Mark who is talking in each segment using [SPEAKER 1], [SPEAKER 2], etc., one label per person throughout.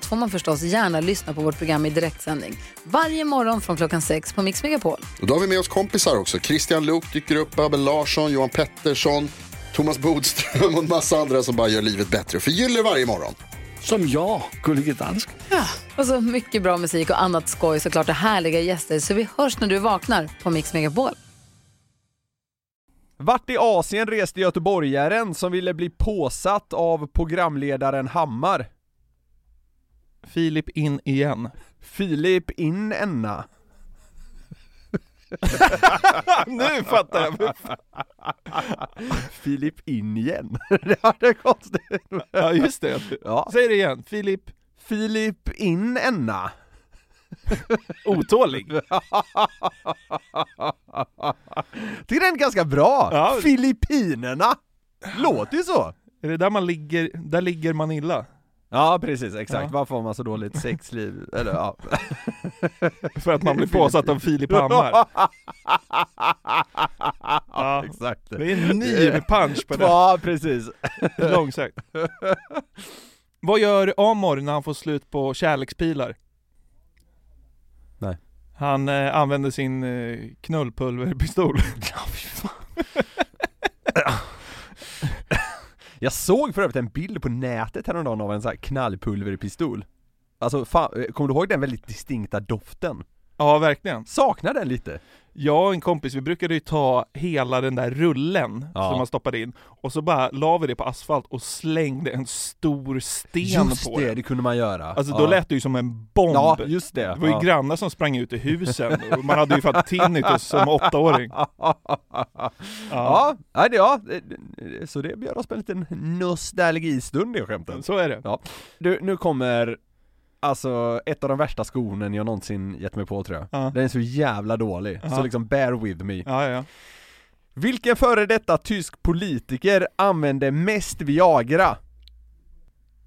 [SPEAKER 1] allt får man förstås gärna lyssna på vårt program i direktsändning. Varje morgon från klockan sex på Mix Megapol.
[SPEAKER 2] Och då har vi med oss kompisar också. Christian Luuk dyker upp, Abel Larsson, Johan Pettersson, Thomas Bodström och en massa andra som bara gör livet bättre och förgyller varje morgon.
[SPEAKER 3] Som jag, Gullige Dansken.
[SPEAKER 1] Och så mycket bra musik och annat skoj såklart och härliga gäster. Så vi hörs när du vaknar på Mix Megapol.
[SPEAKER 4] Vart i Asien reste göteborgaren som ville bli påsatt av programledaren Hammar?
[SPEAKER 5] Filip in igen.
[SPEAKER 4] Filip in enna.
[SPEAKER 5] nu fattar jag!
[SPEAKER 4] Filip in igen. det är konstigt.
[SPEAKER 5] Ja just det.
[SPEAKER 4] Ja.
[SPEAKER 5] Säg det igen, Filip
[SPEAKER 4] Filip in enna.
[SPEAKER 5] Otålig.
[SPEAKER 4] Tycker den är ganska bra.
[SPEAKER 5] Ja.
[SPEAKER 4] Filippinerna. Låter ju så.
[SPEAKER 5] Är det där man ligger, där ligger Manilla?
[SPEAKER 4] Ja precis, exakt.
[SPEAKER 5] Ja.
[SPEAKER 4] Varför har man så dåligt sexliv? Eller ja.
[SPEAKER 5] För att man blir påsatt av Filip Hammar.
[SPEAKER 4] ja exakt.
[SPEAKER 5] Det är en ny punch på det.
[SPEAKER 4] Ja precis.
[SPEAKER 5] Långsökt. Vad gör Amor när han får slut på kärlekspilar?
[SPEAKER 4] Nej.
[SPEAKER 5] Han eh, använder sin eh, knullpulverpistol.
[SPEAKER 4] Jag såg för övrigt en bild på nätet häromdagen av en sån här knallpulverpistol Alltså fan, eh, kommer du ihåg den väldigt distinkta doften?
[SPEAKER 5] Ja, verkligen.
[SPEAKER 4] Saknar den lite?
[SPEAKER 5] Jag och en kompis, vi brukade ju ta hela den där rullen
[SPEAKER 4] Ja.
[SPEAKER 5] som man stoppade in och så bara la vi det på asfalt och slängde en stor sten
[SPEAKER 4] Just
[SPEAKER 5] på
[SPEAKER 4] det,
[SPEAKER 5] den.
[SPEAKER 4] det kunde man göra
[SPEAKER 5] Alltså
[SPEAKER 4] ja.
[SPEAKER 5] då lät det ju som en bomb.
[SPEAKER 4] Ja, just det!
[SPEAKER 5] Det var ju
[SPEAKER 4] ja.
[SPEAKER 5] grannar som sprang ut i husen och man hade ju fått tinnitus som åttaåring.
[SPEAKER 4] Ja, ja, det- ja, det- det- så det bjöd oss på en liten nostalgistund det skämtet
[SPEAKER 5] Så är det.
[SPEAKER 4] Ja. Du, nu kommer Alltså ett av de värsta skonen jag någonsin gett mig på tror jag
[SPEAKER 5] Ja.
[SPEAKER 4] Den är så jävla dålig,
[SPEAKER 5] Ja.
[SPEAKER 4] så liksom bear with me
[SPEAKER 5] Ja, ja.
[SPEAKER 4] Vilken före detta tysk politiker använde mest Viagra?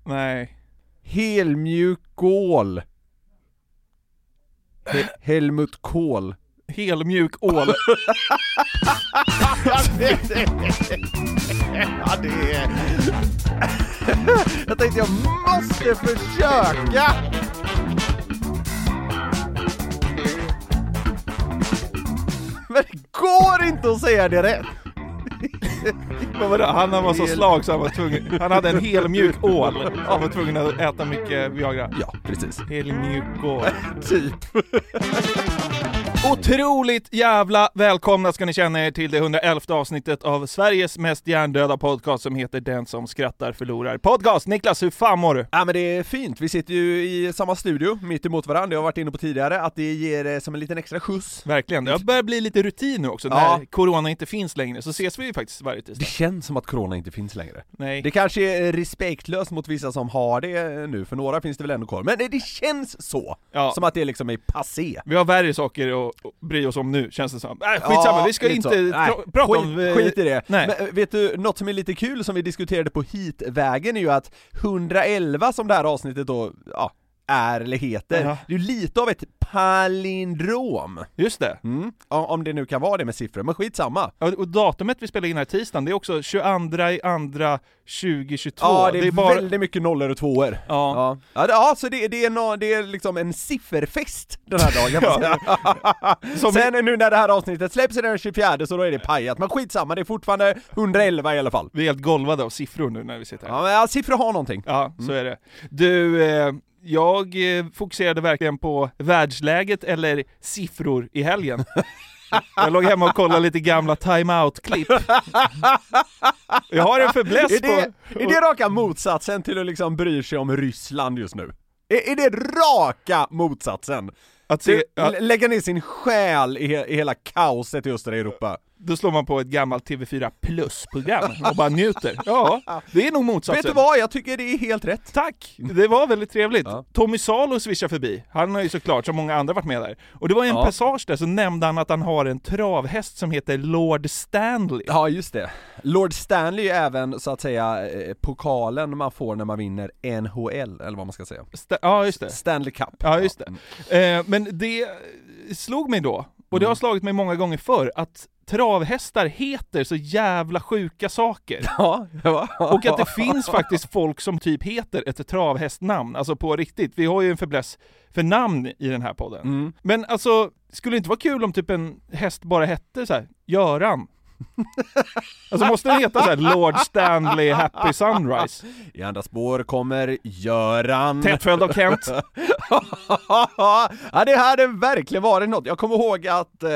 [SPEAKER 5] Nej.
[SPEAKER 4] Helmjuk Kohl He- Helmut Kohl
[SPEAKER 5] Helmjuk ål.
[SPEAKER 4] ja, det är... Jag tänkte jag måste försöka! Men det går inte att säga det rätt!
[SPEAKER 5] Vad var det? Han var så slag så han var tvungen, han hade en helmjuk ål. Han var tvungen att äta mycket Viagra.
[SPEAKER 4] Ja, precis.
[SPEAKER 5] Helmjuk ål.
[SPEAKER 4] Typ.
[SPEAKER 5] Otroligt jävla välkomna ska ni känna er till det 111 avsnittet av Sveriges mest hjärndöda podcast som heter Den som skrattar förlorar. Podcast! Niklas, hur fan mår du?
[SPEAKER 4] Ja men det är fint, vi sitter ju i samma studio, mitt emot varandra, jag har varit inne på tidigare, att det ger eh, som en liten extra skjuts
[SPEAKER 5] Verkligen. Det börjar bli lite rutin nu också,
[SPEAKER 4] Ja.
[SPEAKER 5] när corona inte finns längre, så ses vi ju faktiskt varje
[SPEAKER 4] Det
[SPEAKER 5] tisdag.
[SPEAKER 4] känns som att corona inte finns längre
[SPEAKER 5] Nej.
[SPEAKER 4] Det kanske är respektlöst mot vissa som har det nu, för några finns det väl ändå kvar, men det, det känns så!
[SPEAKER 5] Ja.
[SPEAKER 4] Som att det liksom är passé
[SPEAKER 5] Vi har värre saker bry oss om nu, känns det som. Äh, skitsamma, vi ska inte pra- prata
[SPEAKER 4] skit,
[SPEAKER 5] om... eh,
[SPEAKER 4] Skit i det!
[SPEAKER 5] nej.
[SPEAKER 4] Men eh, vet du, något som är lite kul som vi diskuterade på hitvägen är ju att 111 som det här avsnittet då, ja, är eller heter,
[SPEAKER 5] Ja.
[SPEAKER 4] det är lite av ett palindrom
[SPEAKER 5] Just det.
[SPEAKER 4] mm. Om om det nu kan vara det med siffror, men skitsamma
[SPEAKER 5] Ja, och datumet vi spelar in här tisdagen, det är också 22 i andra 2022.
[SPEAKER 4] Ja, det är,
[SPEAKER 5] bara...
[SPEAKER 4] väldigt mycket nollor och tvåor
[SPEAKER 5] Ja.
[SPEAKER 4] Ja, ja, det, ja så det, det, är nå det är liksom en sifferfest den här dagen.
[SPEAKER 5] Som
[SPEAKER 4] Sen nu när det här avsnittet släpps är det den 24 så då är det pajat, men skitsamma, det är fortfarande 111 i alla fall
[SPEAKER 5] Vi är helt golvade av siffror nu när vi sitter här.
[SPEAKER 4] Ja men ja, siffror har någonting
[SPEAKER 5] Ja, så är det. Du, eh, jag eh, fokuserade verkligen på världsläget eller siffror i helgen. Jag låg hemma och kollade lite gamla time-out-klipp. Jag har en fäbless
[SPEAKER 4] är det,
[SPEAKER 5] på...
[SPEAKER 4] är det raka motsatsen till att liksom bry sig om Ryssland just nu? Är, är det raka motsatsen?
[SPEAKER 5] Att
[SPEAKER 4] Se,
[SPEAKER 5] ja,
[SPEAKER 4] Lägga ner sin själ i, i hela kaoset i östra Europa?
[SPEAKER 5] Då slår man på ett gammalt TV4 Plus-program och bara njuter. Ja, det är nog motsatsen.
[SPEAKER 4] Vet du vad, jag tycker det är helt rätt.
[SPEAKER 5] Tack! Det var väldigt trevligt.
[SPEAKER 4] Ja.
[SPEAKER 5] Tommy Salo svischade förbi. Han har ju såklart, som många andra, varit med där. Och det var en
[SPEAKER 4] Ja.
[SPEAKER 5] passage där så nämnde han att han har en travhäst som heter Lord Stanley.
[SPEAKER 4] Ja just det. Lord Stanley är även så att säga eh, pokalen man får när man vinner NHL, eller vad man ska säga.
[SPEAKER 5] Sta- ja, just det.
[SPEAKER 4] Stanley Cup.
[SPEAKER 5] Ja, just
[SPEAKER 4] Mm.
[SPEAKER 5] det. Eh, men det slog mig då, och det har slagit mig många gånger förr, att travhästar heter så jävla sjuka saker.
[SPEAKER 4] Ja, ja.
[SPEAKER 5] Och att det finns faktiskt folk som typ heter ett travhästnamn, alltså på riktigt. Vi har ju en fäbless för namn i den här podden.
[SPEAKER 4] Mm.
[SPEAKER 5] Men alltså, skulle det inte vara kul om typ en häst bara hette så här, Göran? Alltså måste den heta så här Lord Stanley Happy Sunrise?
[SPEAKER 4] I andra spår kommer Göran.
[SPEAKER 5] Tätt följd av Kent.
[SPEAKER 4] ja det hade verkligen varit något. Jag kommer ihåg att eh,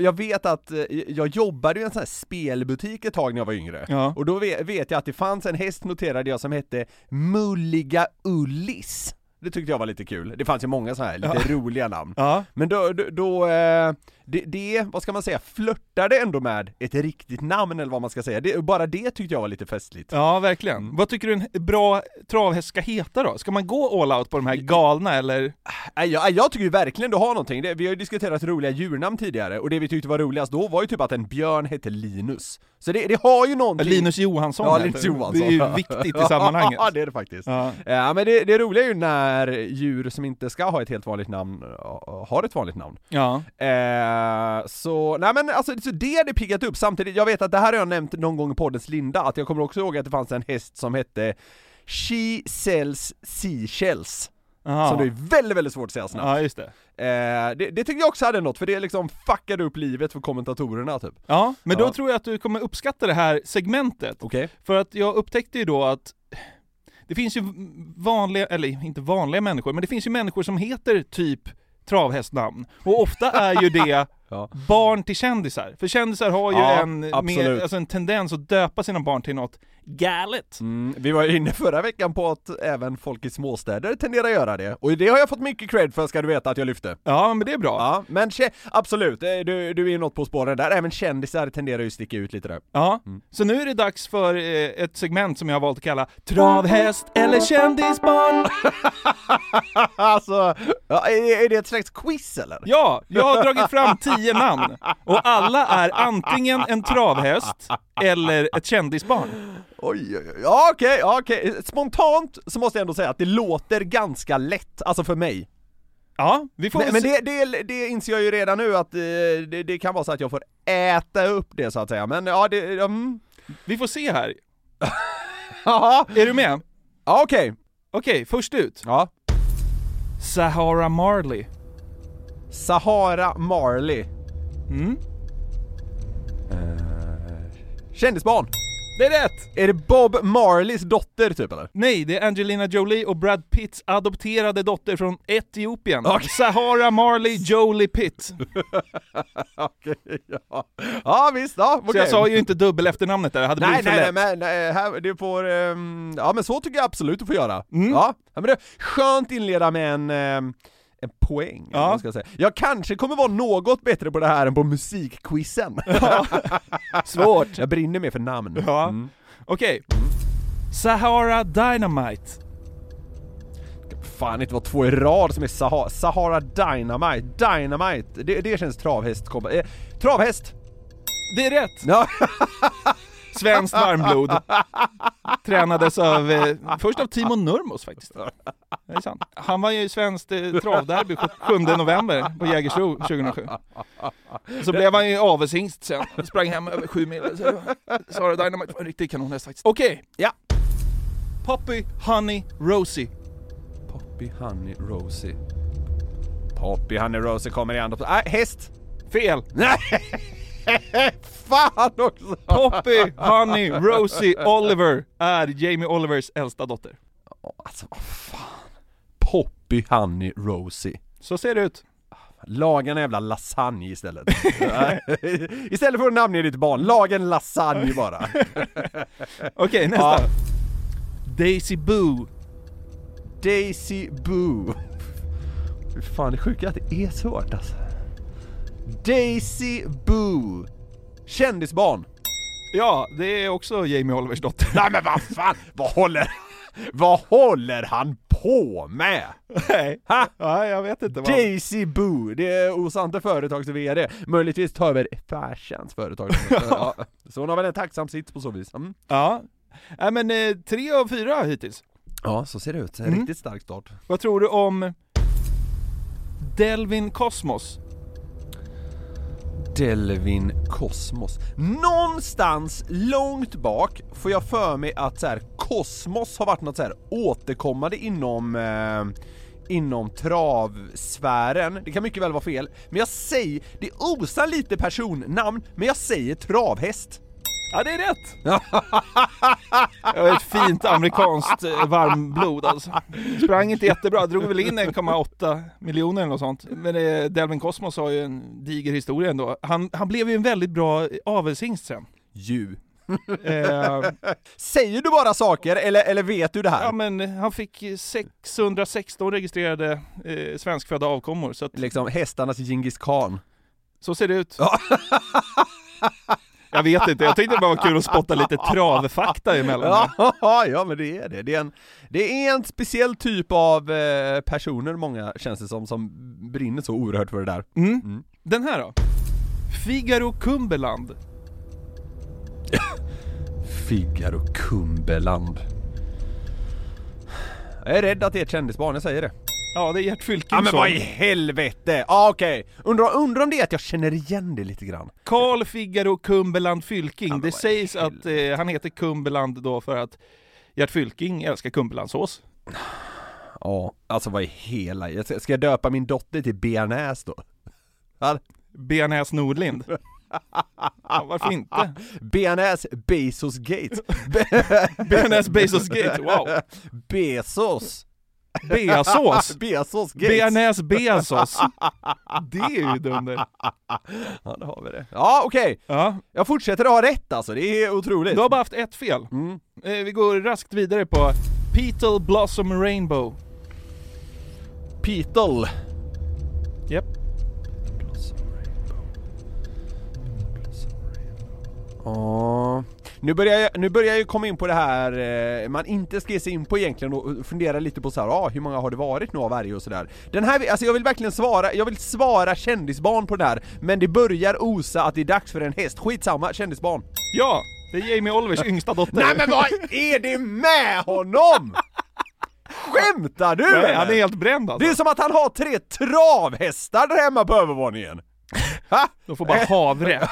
[SPEAKER 4] jag, vet att eh, jag jobbade i en sån här spelbutik ett tag när jag var yngre.
[SPEAKER 5] Ja.
[SPEAKER 4] Och då vet, jag att det fanns en häst noterade jag som hette Mulliga Ullis. Det tyckte jag var lite kul. Det fanns ju många sådana här lite roliga namn.
[SPEAKER 5] Ja.
[SPEAKER 4] Men då, då, då eh, det, det, vad ska man säga, flörtade ändå med ett riktigt namn eller vad man ska säga. Det, bara det tyckte jag var lite festligt.
[SPEAKER 5] Ja, verkligen. Vad tycker du en bra travhäst ska heta då? Ska man gå all out på de här galna eller?
[SPEAKER 4] Nej, jag, jag tycker ju verkligen du har någonting. Det, vi har ju diskuterat roliga djurnamn tidigare, och det vi tyckte var roligast då var ju typ att en björn hette Linus. Så det, det har ju någonting...
[SPEAKER 5] Linus Johansson
[SPEAKER 4] Ja, Linus. Johansson.
[SPEAKER 5] Det är ju viktigt i sammanhanget.
[SPEAKER 4] Ja, det är det faktiskt.
[SPEAKER 5] Ja.
[SPEAKER 4] Ja, men det, det roliga är ju när djur som inte ska ha ett helt vanligt namn, har ett vanligt namn.
[SPEAKER 5] Ja.
[SPEAKER 4] Eh, så, nej men alltså, så det hade piggat upp samtidigt, jag vet att det här har jag nämnt någon gång i poddens linda, att jag kommer också ihåg att det fanns en häst som hette She Sells Seashells,
[SPEAKER 5] Aha.
[SPEAKER 4] som det är väldigt, väldigt svårt att säga snabbt.
[SPEAKER 5] Ja, just det.
[SPEAKER 4] Eh, det, det tycker jag också hade något, för det liksom fuckade upp livet för kommentatorerna typ.
[SPEAKER 5] Ja, men då
[SPEAKER 4] Ja.
[SPEAKER 5] tror jag att du kommer uppskatta det här segmentet.
[SPEAKER 4] Okej?
[SPEAKER 5] För att jag upptäckte ju då att det finns ju vanliga, eller inte vanliga människor, men det finns ju människor som heter typ travhästnamn. Och ofta är ju det
[SPEAKER 4] Ja.
[SPEAKER 5] barn till kändisar. För kändisar har ju
[SPEAKER 4] Ja,
[SPEAKER 5] en, mer, alltså en tendens att döpa sina barn till något galet.
[SPEAKER 4] Mm, vi var ju inne förra veckan på att även folk i småstäder tenderar att göra det, och det har jag fått mycket cred för ska du veta att jag lyfte.
[SPEAKER 5] Ja, men det är bra.
[SPEAKER 4] Ja, men absolut, eh, du, du är ju något på spåren där, även kändisar tenderar ju att sticka ut lite där.
[SPEAKER 5] Ja,
[SPEAKER 4] Mm.
[SPEAKER 5] så nu är det dags för eh, ett segment som jag har valt att kalla Travhäst eller kändisbarn.
[SPEAKER 4] alltså, är det ett slags quiz eller?
[SPEAKER 5] Ja, jag har dragit fram tio namn och alla är antingen en travhäst eller ett kändisbarn.
[SPEAKER 4] Oj, oj, oj, ja okej, ja, okej. Spontant så måste jag ändå säga att det låter ganska lätt, alltså för mig.
[SPEAKER 5] Ja, vi får
[SPEAKER 4] Men, men det, det, det inser jag ju redan nu att eh, det, det kan vara så att jag får äta upp det så att säga, men ja det, mm.
[SPEAKER 5] Vi får se här.
[SPEAKER 4] Jaha,
[SPEAKER 5] Är du med?
[SPEAKER 4] ja okej.
[SPEAKER 5] Okej, först ut.
[SPEAKER 4] Ja.
[SPEAKER 5] Sahara Marley.
[SPEAKER 4] Sahara Marley.
[SPEAKER 5] Mm.
[SPEAKER 4] Kändisbarn.
[SPEAKER 5] Det är rätt!
[SPEAKER 4] Är det Bob Marleys dotter typ eller?
[SPEAKER 5] Nej, det är Angelina Jolie och Brad Pitts adopterade dotter från Etiopien.
[SPEAKER 4] Okej.
[SPEAKER 5] Sahara Marley Jolie Pitt.
[SPEAKER 4] Okej, ja. Ja visst, ja
[SPEAKER 5] Så
[SPEAKER 4] okej.
[SPEAKER 5] jag sa ju inte dubbel efternamnet där, det hade
[SPEAKER 4] Nej
[SPEAKER 5] blivit för
[SPEAKER 4] nej nej
[SPEAKER 5] lätt.
[SPEAKER 4] men nej, här, det får, ehm, ja men så tycker jag absolut du får göra.
[SPEAKER 5] Mm.
[SPEAKER 4] Ja, ja men det är skönt inleda med en, ehm, en poäng,
[SPEAKER 5] Ja.
[SPEAKER 4] man ska säga. Jag kanske kommer vara något bättre på det här än på musikquizen.
[SPEAKER 5] Svårt.
[SPEAKER 4] jag brinner mer för namn.
[SPEAKER 5] Ja.
[SPEAKER 4] Mm.
[SPEAKER 5] Okej. Sahara Dynamite.
[SPEAKER 4] Fan inte vara två i rad som är Sahara, Sahara Dynamite, Dynamite, det, det känns travhäst, eh, travhäst!
[SPEAKER 5] Det är rätt!
[SPEAKER 4] Ja.
[SPEAKER 5] Svenskt varmblod. Tränades av, eh, först av Timo Nurmos faktiskt. Det är sant. Han var ju i svenskt eh, travderby 7 november på Jägersro 2007. Så blev han ju avelshingst sen, sprang hem över sju mil. Så Sara Dynamite var en riktig kanonhäst faktiskt. Okej!
[SPEAKER 4] Ja.
[SPEAKER 5] Poppy Honey Rosie.
[SPEAKER 4] Poppy Honey Rosie. Poppy Honey Rosie kommer i andra Nej, häst!
[SPEAKER 5] Fel!
[SPEAKER 4] Nej! Fan också!
[SPEAKER 5] Poppy Honey Rosie Oliver är Jamie Olivers äldsta dotter.
[SPEAKER 4] Alltså vad fan. Poppy Honey Rosie.
[SPEAKER 5] Så ser det ut.
[SPEAKER 4] Laga en jävla lasagne istället. istället för att namnge ditt barn, laga en lasagne bara.
[SPEAKER 5] Okej, nästa.
[SPEAKER 4] Ja.
[SPEAKER 5] Daisy Boo.
[SPEAKER 4] Daisy Boo. Fan det sjuka är att det är svårt alltså. Daisy Boo. Kändisbarn.
[SPEAKER 5] Ja, det är också Jamie Olivers dotter.
[SPEAKER 4] Nej men vad fan, vad håller, vad håller han på med?
[SPEAKER 5] Nej,
[SPEAKER 4] Ha?
[SPEAKER 5] ja, jag vet inte. Vad...
[SPEAKER 4] Daisy Boo, det är Osante företags VD. Möjligtvis tar över farsans företag. ja. Så hon har väl en tacksam sits på så vis. Mm.
[SPEAKER 5] Ja. Nej men eh, tre av fyra hittills.
[SPEAKER 4] Ja, så ser det ut. En
[SPEAKER 5] Mm.
[SPEAKER 4] riktigt stark start.
[SPEAKER 5] Vad tror du om Delvin Cosmos?
[SPEAKER 4] Delvin Kosmos. Någonstans långt bak får jag för mig att så här, kosmos har varit något så här återkommande inom eh, inom travsfären. Det kan mycket väl vara fel, men jag säger, det osar lite personnamn, men jag säger travhäst.
[SPEAKER 5] Ja det är rätt! Det var ett fint amerikanskt eh, varmblod alltså. Sprang inte jättebra, drog väl in 1,8 miljoner eller något sånt. Men eh, Delvin Cosmos har ju en diger historia ändå. Han, han blev ju en väldigt bra avelshingst sen.
[SPEAKER 4] Ju.
[SPEAKER 5] Eh,
[SPEAKER 4] Säger du bara saker eller, eller vet du det här?
[SPEAKER 5] ja men han fick 616 registrerade eh, svenskfödda avkommor, så att,
[SPEAKER 4] Liksom hästarnas Djingis khan.
[SPEAKER 5] så ser det ut. Jag vet inte, jag tyckte det bara var kul att spotta lite travfakta emellan.
[SPEAKER 4] Ja, ja men det är det. Det är en, det är en speciell typ av eh, personer, många känns det som, som brinner så oerhört för det där.
[SPEAKER 5] Mm.
[SPEAKER 4] Mm.
[SPEAKER 5] Den här då? Figaro Kumberland.
[SPEAKER 4] Figaro Kumbeland. Jag är rädd att det är ett kändisbarn, jag säger det.
[SPEAKER 5] Ja, det är Gert
[SPEAKER 4] Ja
[SPEAKER 5] Fylkingsson.
[SPEAKER 4] men vad i helvete! Ja okej, undrar, undrar om det är att jag känner igen det lite grann.
[SPEAKER 5] Karl Figaro Kumberland Fylking.
[SPEAKER 4] men
[SPEAKER 5] det sägs att eh, han heter Kumberland då för att Gert Fylking älskar Kumberlandsås.
[SPEAKER 4] Ja, alltså vad i hela... Ska jag döpa min dotter till bearnaise då? Ja,
[SPEAKER 5] Bearnaise Nordlind. ja, varför inte?
[SPEAKER 4] Bearnaise Bezos Gate.
[SPEAKER 5] Bearnaise Bezos Gate, wow.
[SPEAKER 4] Bezos.
[SPEAKER 5] Beasås.
[SPEAKER 4] Bezos Gate.
[SPEAKER 5] Bearnaise Beasås. Det är ju dunder.
[SPEAKER 4] Ja, det har vi det. Ja, okej.
[SPEAKER 5] Ja,
[SPEAKER 4] Jag fortsätter att ha rätt alltså, det är otroligt.
[SPEAKER 5] du har bara haft ett fel.
[SPEAKER 4] Mm.
[SPEAKER 5] Eh, vi går raskt vidare på Petal Blossom Rainbow.
[SPEAKER 4] Petal.
[SPEAKER 5] Japp.
[SPEAKER 4] Ja, nu börjar, jag, nu börjar jag komma in på det här eh, man inte ska ge sig in på egentligen och fundera lite på så här, ah, hur många har det varit nu av varje och sådär. Den här, alltså jag vill verkligen svara, jag vill svara kändisbarn på det här, men det börjar osa att det är dags för en häst. Skitsamma, kändisbarn.
[SPEAKER 5] Ja, det är Jamie Olivers yngsta dotter.
[SPEAKER 4] Nej men vad är det med honom? Skämtar du
[SPEAKER 5] Nej, han är helt bränd alltså.
[SPEAKER 4] Det är som att han har tre travhästar där hemma på övervåningen.
[SPEAKER 5] De får bara havre.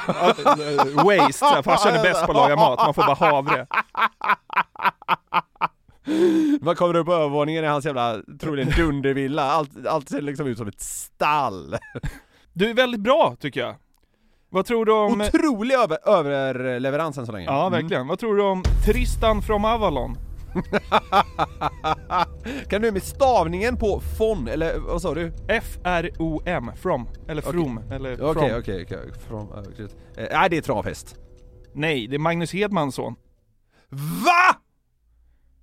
[SPEAKER 5] Waste, här, farsan är bäst på att laga mat, man får bara havre.
[SPEAKER 4] Man kommer upp på övervåningen i hans jävla, troligen dundervilla, allt, allt ser liksom ut som ett stall.
[SPEAKER 5] Du är väldigt bra tycker jag. Vad tror du om...
[SPEAKER 4] Otrolig över, överleverans än så länge.
[SPEAKER 5] Ja, verkligen. Vad tror du om Tristan from Avalon?
[SPEAKER 4] Kan du med stavningen på fon, eller vad sa du?
[SPEAKER 5] F-R-O-M, from, eller from, eller
[SPEAKER 4] Okej,
[SPEAKER 5] from.
[SPEAKER 4] okej, okej. From- okej. Eh, Nej, det är travhäst.
[SPEAKER 5] Nej, det är Magnus Hedmans son.
[SPEAKER 4] VA?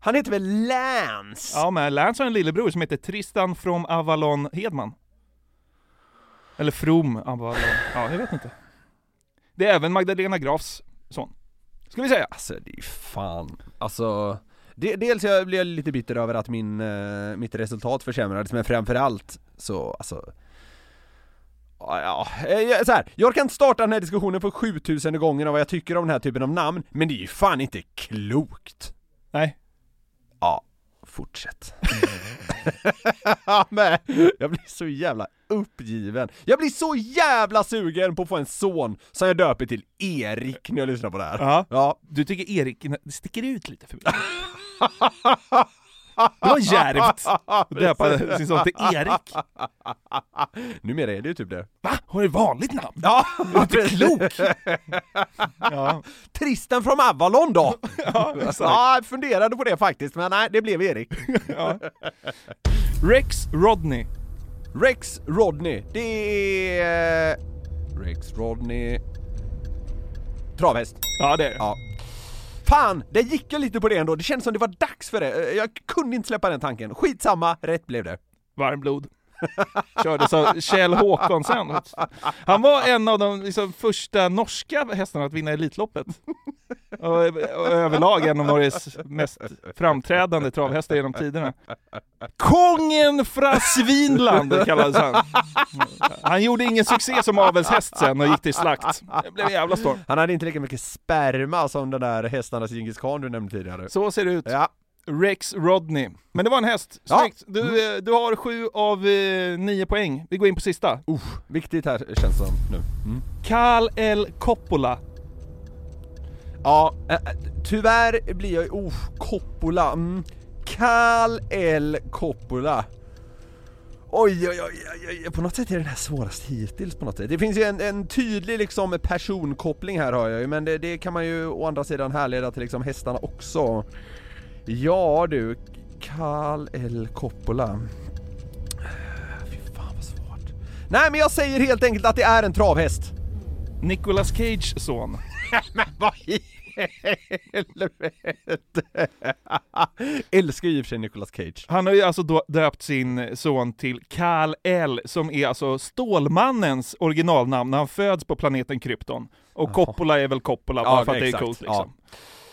[SPEAKER 4] Han heter väl Lance?
[SPEAKER 5] Ja, men Lance har en lillebror som heter Tristan from Avalon Hedman. Eller From Avalon. Ja, jag vet inte. Det är även Magdalena Grafs son. Ska vi säga.
[SPEAKER 4] Alltså det är fan, alltså Dels jag blev lite bitter över att min, eh, mitt resultat försämrades men framförallt så, alltså Ja, ja, eh, så här, jag kan starta den här diskussionen för 7000 gånger av vad jag tycker om den här typen av namn, men det är ju fan inte klokt!
[SPEAKER 5] Nej.
[SPEAKER 4] Ja, fortsätt. Men jag blir så jävla uppgiven. Jag blir så jävla sugen på att få en son som jag döper till Erik när jag lyssnar på det här.
[SPEAKER 5] Ja.
[SPEAKER 4] Ja.
[SPEAKER 5] Du tycker Erik sticker ut lite för mycket? Det var djärvt döpa sin son till Erik.
[SPEAKER 4] Numera är det ju typ det.
[SPEAKER 5] Va? Har du vanligt namn?
[SPEAKER 4] Ja,
[SPEAKER 5] Är du inte klok? Ja,
[SPEAKER 4] Tristan från Avalon då?
[SPEAKER 5] ja exakt.
[SPEAKER 4] Ja, jag funderade på det faktiskt, men nej, det blev Erik.
[SPEAKER 5] Ja. Rex Rodney.
[SPEAKER 4] Rex Rodney, det är... Rex Rodney... Travhäst.
[SPEAKER 5] Ja det är det.
[SPEAKER 4] Ja. Fan, det gick jag lite på det ändå, det kändes som det var dags för det. Eh, jag kunde inte släppa den tanken. Skitsamma, rätt blev det.
[SPEAKER 5] Varmblod. Kördes av Kjell Håkonsen. Han var en av de liksom, första norska hästarna att vinna Elitloppet. Och, och överlag en av Norges mest framträdande travhästar genom tiderna. Kongen fra Svinland kallades han. Han gjorde ingen succé som avelshäst sen och gick till slakt. Det blev en jävla storm.
[SPEAKER 4] Han hade inte lika mycket sperma som den där hästarnas Djingis khan du nämnde tidigare.
[SPEAKER 5] Så ser det ut.
[SPEAKER 4] Ja,
[SPEAKER 5] Rex Rodney. Men det var en häst.
[SPEAKER 4] Ja.
[SPEAKER 5] Snyggt. Du, eh, du har sju av eh, nio poäng. Vi går in på sista.
[SPEAKER 4] viktigt här känns som nu. Mm.
[SPEAKER 5] Karl L. Coppola.
[SPEAKER 4] Ja, äh, tyvärr blir jag oh, Coppola. Mm. Karl L. Coppola. Oj, oj, oj, oj, oj, på något sätt är den här svårast hittills på något sätt. Det finns ju en, en tydlig liksom personkoppling här har jag ju, men det, det kan man ju å andra sidan härleda till liksom hästarna också. Ja du, Karl L. Coppola. Fy fan vad svårt. Nej men jag säger helt enkelt att det är en travhäst.
[SPEAKER 5] Nicolas Cage son.
[SPEAKER 4] Vad i helvete? Älskar ju i och för sig Nicolas Cage.
[SPEAKER 5] Han har ju alltså döpt sin son till Karl L, som är alltså Stålmannens originalnamn när han föds på planeten Krypton. Och Coppola är väl Coppola, bara
[SPEAKER 4] Ja,
[SPEAKER 5] för att det är
[SPEAKER 4] exakt.
[SPEAKER 5] coolt liksom.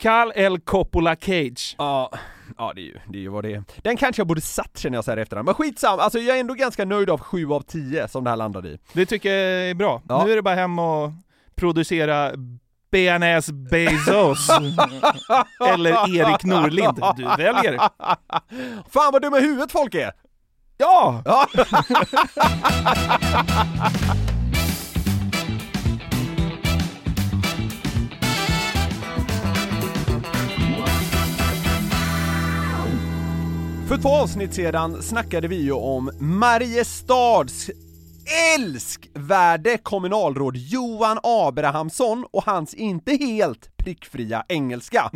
[SPEAKER 5] Karl L Coppola Cage.
[SPEAKER 4] Ja, ja det är ju, det är ju vad det är. Den kanske jag borde satt känner jag så här efterhand, men skitsam, alltså jag är ändå ganska nöjd av 7 av 10 som det här landade i.
[SPEAKER 5] Det tycker jag är bra.
[SPEAKER 4] Ja.
[SPEAKER 5] Nu är det bara hem och producera BNS Bezos. Eller Erik Norlind. Du väljer.
[SPEAKER 4] Fan vad dumma huvudet folk är!
[SPEAKER 5] Ja!
[SPEAKER 4] Ja. För två avsnitt sedan snackade vi ju om Mariestads älskvärde kommunalråd Johan Abrahamsson och hans inte helt prickfria engelska.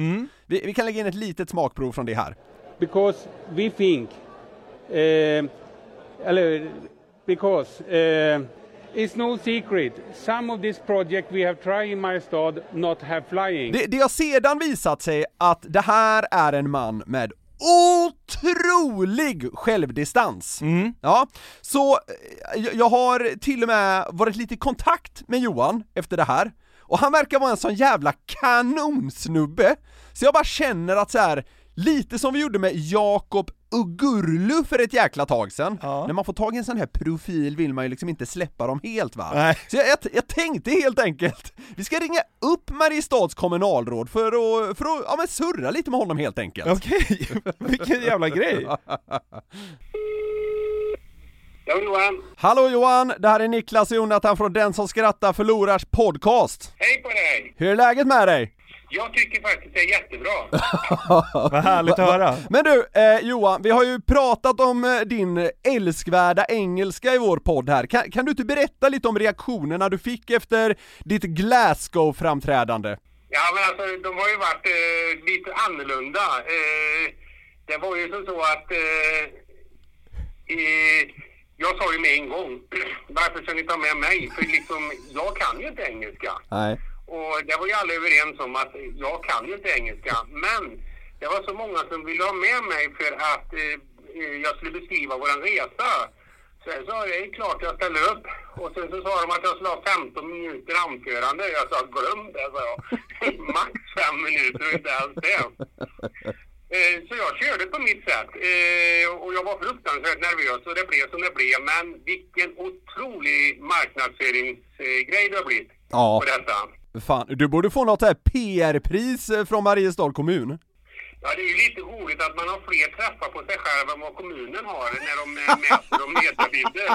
[SPEAKER 4] Vi, vi kan lägga in ett litet smakprov från det här.
[SPEAKER 6] because we think, uh, hello, because uh, it's no secret, some of this project we have tried in my stad not have flying.
[SPEAKER 4] Det, det har sedan visat sig att det här är en man med otrolig självdistans. Ja, så eh, jag, jag har till och med varit lite i kontakt med Johan efter det här, och han verkar vara en sån jävla kanonsnubbe, så jag bara känner att så här. Lite som vi gjorde med Jakob Ugurlu för ett jäkla tag sedan. När man får tag i en sån här profil vill man ju liksom inte släppa dem helt va?
[SPEAKER 5] Nej.
[SPEAKER 4] Så jag, jag, jag tänkte helt enkelt, vi ska ringa upp Mariestads kommunalråd för att, för att ja, men surra lite med honom helt enkelt.
[SPEAKER 5] Okej, vilken jävla grej.
[SPEAKER 6] Ja, Johan,
[SPEAKER 4] Hallå Johan, det här är Niklas och Jonathan från Den som skrattar förlorars podcast.
[SPEAKER 6] hej på dig!
[SPEAKER 4] Hur är läget med dig?
[SPEAKER 6] Jag tycker faktiskt det är jättebra.
[SPEAKER 5] Vad härligt att höra.
[SPEAKER 4] Men du, eh, Johan, vi har ju pratat om eh, din älskvärda engelska i vår podd här. Kan, kan du inte berätta lite om reaktionerna du fick efter ditt Glasgow-framträdande?
[SPEAKER 6] Ja, men alltså de har ju varit eh, lite annorlunda. Eh, det var ju som så att eh, eh, jag sa ju med en gång, varför ska ni ta med mig? För liksom, jag kan ju inte engelska.
[SPEAKER 4] Nej.
[SPEAKER 6] Och det var ju alla överens om att jag kan ju inte engelska. Men det var så många som ville ha med mig för att eh, eh, jag skulle beskriva våran resa. Så jag sa, det är klart jag ställer upp. Och sen så sa de att jag skulle ha 15 minuter anförande. Jag sa, glöm det, sa jag. Max fem minuter, inte ens det. Eh, Så jag körde på mitt sätt Eh, och jag var fruktansvärt nervös och det blev som det blev. Men vilken otrolig marknadsföringsgrej det har blivit
[SPEAKER 4] Ja.
[SPEAKER 6] på detta.
[SPEAKER 4] Fan, du borde få något här PR-pris eh, från Mariestad kommun.
[SPEAKER 6] Ja, det är ju lite roligt att man har fler träffar på sig själv än vad kommunen har när de eh, mäter de mediabilder.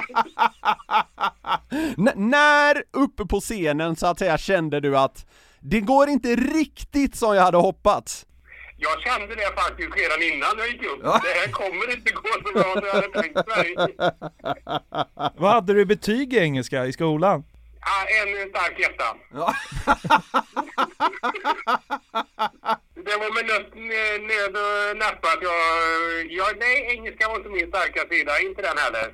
[SPEAKER 4] N- när uppe på scenen så att säga kände du att det går inte riktigt som jag hade hoppats?
[SPEAKER 6] Jag kände det faktiskt redan innan jag gick upp. Det här kommer inte gå så bra som jag hade tänkt mig.
[SPEAKER 5] Vad hade du i betyg i engelska i skolan?
[SPEAKER 6] Ja, en stark etta. Det var med nöd, nöd och näppe att jag, jag... Nej, engelska var inte min starka sida. Inte den heller.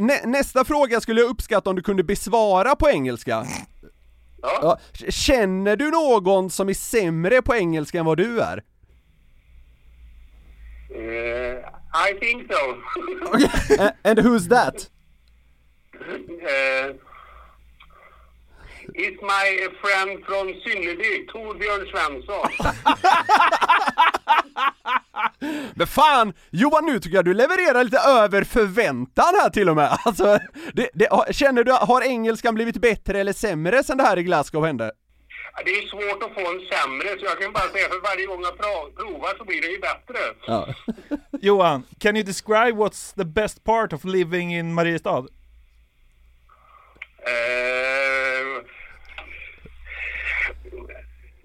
[SPEAKER 4] Nä- nästa fråga skulle jag uppskatta om du kunde besvara på engelska.
[SPEAKER 6] Ja.
[SPEAKER 4] Ja, Känner du någon som är sämre på engelska än vad du är?
[SPEAKER 6] Eh, I think so.
[SPEAKER 4] And who's that?
[SPEAKER 6] uh, it's my friend from Synnerby, Torbjörn Svensson.
[SPEAKER 4] Men fan! Johan, nu tycker jag du levererar lite över förväntan här till och med. Alltså, det, det, känner du, har engelskan blivit bättre eller sämre sen det här i Glasgow hände?
[SPEAKER 6] Det är svårt att få en sämre, så jag kan bara säga för varje gång jag pro- provar så blir det ju bättre.
[SPEAKER 4] Ja.
[SPEAKER 5] Johan, can you describe what's the best part of living in Mariestad?
[SPEAKER 6] Uh,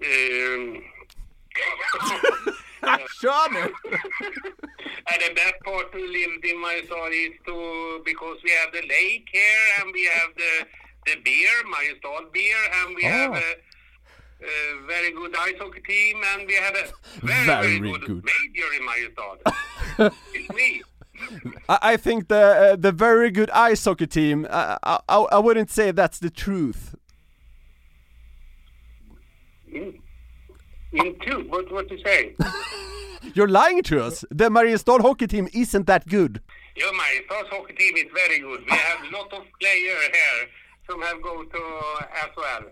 [SPEAKER 4] Kör nu!
[SPEAKER 6] and the best part to live in Mariestad is to because we have the lake here and we have the the beer, Mariestad beer, and we have a, a very good ice hockey team and we have a very very,
[SPEAKER 4] Very
[SPEAKER 6] good,
[SPEAKER 4] good.
[SPEAKER 6] major in Mariestad. it's me.
[SPEAKER 4] I think the uh, the very good ice hockey team. I, I I wouldn't say that's the truth.
[SPEAKER 6] In, in two, what what you say?
[SPEAKER 4] You're lying to us. The Mariestad hockey team isn't that good.
[SPEAKER 6] Yeah, Mariestad's hockey team is very good. We have a lot of players here some have go to SHL.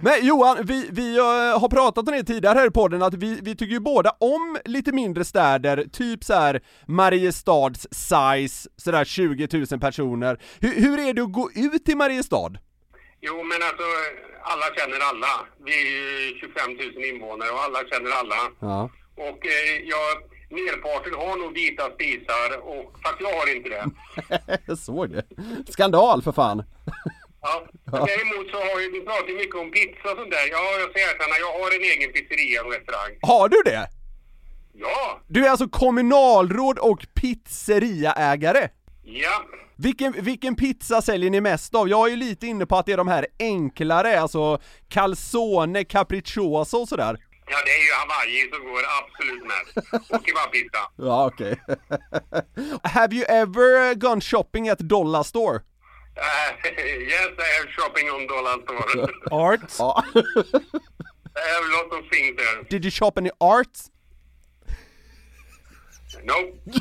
[SPEAKER 4] Men Johan, vi, vi eh, har pratat om det tidigare här i podden, att vi, vi tycker ju båda om lite mindre städer, typ så här Mariestads size, sådär 20 000 personer. Hur, hur är det att gå ut i Mariestad?
[SPEAKER 6] Jo, men alltså alla känner alla. Vi är ju 25 000 invånare och alla känner alla.
[SPEAKER 4] Ja.
[SPEAKER 6] Och eh, jag, merparten har nog vita spisar, och, fast jag har inte det.
[SPEAKER 4] Jag såg det. Skandal för fan.
[SPEAKER 6] Ja. Däremot så har ju, vi pratar mycket om pizza och sånt där. Ja, jag ska erkänna, jag har en egen pizzeria och restaurang.
[SPEAKER 4] Har du det?
[SPEAKER 6] Ja,
[SPEAKER 4] Du är alltså kommunalråd och pizzeriaägare?
[SPEAKER 6] ja.
[SPEAKER 4] Vilken, vilken pizza säljer ni mest av? Jag är ju lite inne på att det är de här enklare, alltså calzone, capricciosa och sådär.
[SPEAKER 6] Ja, det är ju Hawaii som går absolut mest. Och kebabpizza.
[SPEAKER 4] Ja, okej. Have you ever gone shopping at Dollar Store?
[SPEAKER 6] Uh, yes, I have shopping on Dollar Store.
[SPEAKER 5] Art?
[SPEAKER 4] Ja.
[SPEAKER 6] I have a lot of things there.
[SPEAKER 4] Did you shop any art?
[SPEAKER 6] No.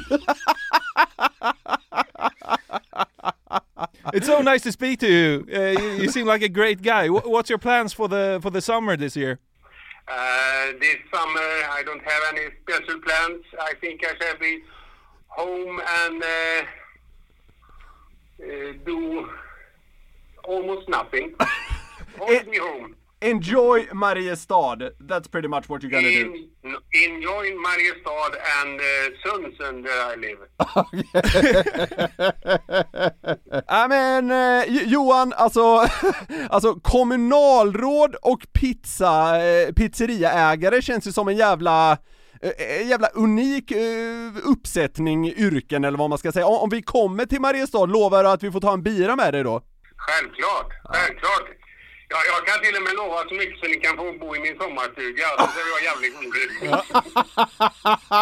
[SPEAKER 5] It's so nice to speak to you. Uh, you, you seem like a great guy. Wh- What's your plans for the for the summer this year?
[SPEAKER 6] Uh, this summer, I don't have any special plans. I think I shall be home and uh, uh, do almost nothing. Only me home.
[SPEAKER 4] Enjoy Mariestad. That's pretty much what you're gonna do.
[SPEAKER 6] In, enjoy Mariestad and uh, Sundsund where I live.
[SPEAKER 4] Ja men eh, Jo- Johan, alltså, alltså kommunalråd och pizza, eh, pizzeriaägare känns ju som en jävla eh, jävla unik eh, uppsättning yrken eller vad man ska säga. Om, om vi kommer till Mariestad, lovar du att vi får ta en bira med dig då?
[SPEAKER 6] Självklart, självklart. Ja, jag kan till och med lova så mycket så ni kan få bo i min sommarstuga. Så det var jävligt roligt.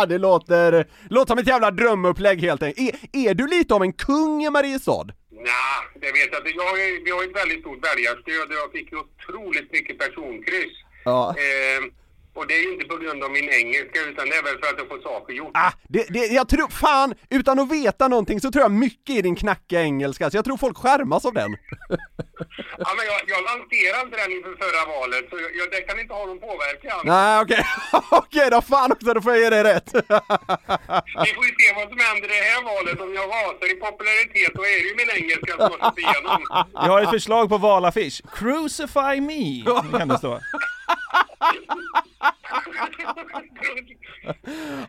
[SPEAKER 4] det låter, låter som ett jävla drömupplägg helt enkelt. Är, är du lite av en kung i Mariestad?
[SPEAKER 6] Nej, det vet jag inte. Jag vi har ett väldigt stort väljarstöd och jag fick otroligt mycket personkryss.
[SPEAKER 4] Ja.
[SPEAKER 6] Eh, och det är ju inte på grund av min engelska utan det är väl för att jag får saker gjort.
[SPEAKER 4] Ah, det, det, jag tror, fan, utan att veta någonting så tror jag mycket i din knackiga engelska, så jag tror folk skärmas av den.
[SPEAKER 6] Ja, men jag, jag lanserade inte den inför förra valet så jag, jag, det kan inte ha någon påverkan.
[SPEAKER 4] Nej okej, okej då fan också, då får jag ge dig rätt.
[SPEAKER 6] Vi får ju se vad som händer i det här valet. Om jag rasar i popularitet då är det ju min engelska som har slått igenom.
[SPEAKER 5] Jag har ett förslag på valaffisch. Crucify me, kan det stå.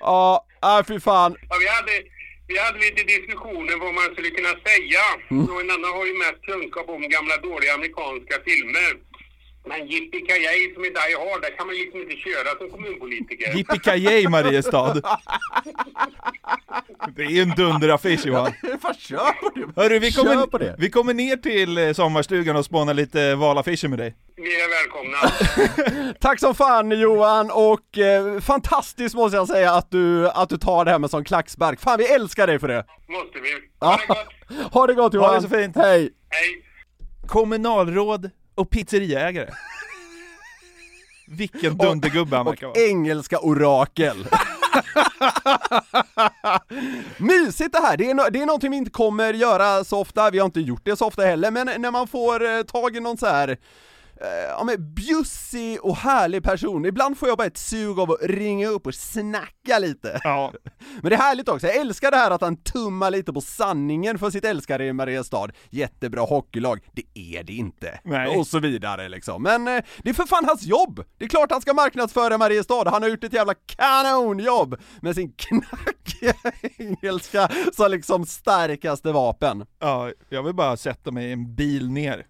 [SPEAKER 4] Ja, ah, fy fan.
[SPEAKER 6] Ja, vi, hade, vi hade lite diskussioner vad man skulle kunna säga. Och en annan har ju mest kunskap om gamla dåliga amerikanska filmer. Men Yippee som i Die Hard, där kan man liksom inte köra som kommunpolitiker.
[SPEAKER 5] Yippee Mariestad. Det är ju en dunderaffisch Johan.
[SPEAKER 4] Fan kör på det.
[SPEAKER 5] Hörru, vi
[SPEAKER 4] Kör på
[SPEAKER 5] kommer,
[SPEAKER 4] det.
[SPEAKER 5] vi kommer ner till eh, sommarstugan och spånar lite valaffischer med dig.
[SPEAKER 6] Ni är välkomna.
[SPEAKER 4] Tack som fan Johan, och eh, fantastiskt måste jag säga att du, att du tar det här med sån klackspark. Fan vi älskar dig för det.
[SPEAKER 6] Måste vi. Ha det gott.
[SPEAKER 4] Ha det gott Johan.
[SPEAKER 5] Ha det så fint.
[SPEAKER 4] Hej.
[SPEAKER 6] Hej.
[SPEAKER 5] Kommunalråd och pizzeriaägare. Vilken dundergubbe han verkar
[SPEAKER 4] Och
[SPEAKER 5] vara.
[SPEAKER 4] engelska orakel. Mysigt det här! Det är, no- det är någonting vi inte kommer göra så ofta, vi har inte gjort det så ofta heller, men när man får eh, tag i någon så här ja men bjussig och härlig person, ibland får jag bara ett sug av att ringa upp och snacka lite.
[SPEAKER 5] Ja.
[SPEAKER 4] Men det är härligt också, jag älskar det här att han tummar lite på sanningen för sitt älskade i Mariestad. Jättebra hockeylag, det är det inte.
[SPEAKER 5] Nej.
[SPEAKER 4] Och så vidare liksom. Men eh, det är för fan hans jobb! Det är klart han ska marknadsföra Mariestad, han har gjort ett jävla kanonjobb med sin knackiga engelska som liksom starkaste vapen.
[SPEAKER 5] ja, jag vill bara sätta mig i en bil ner.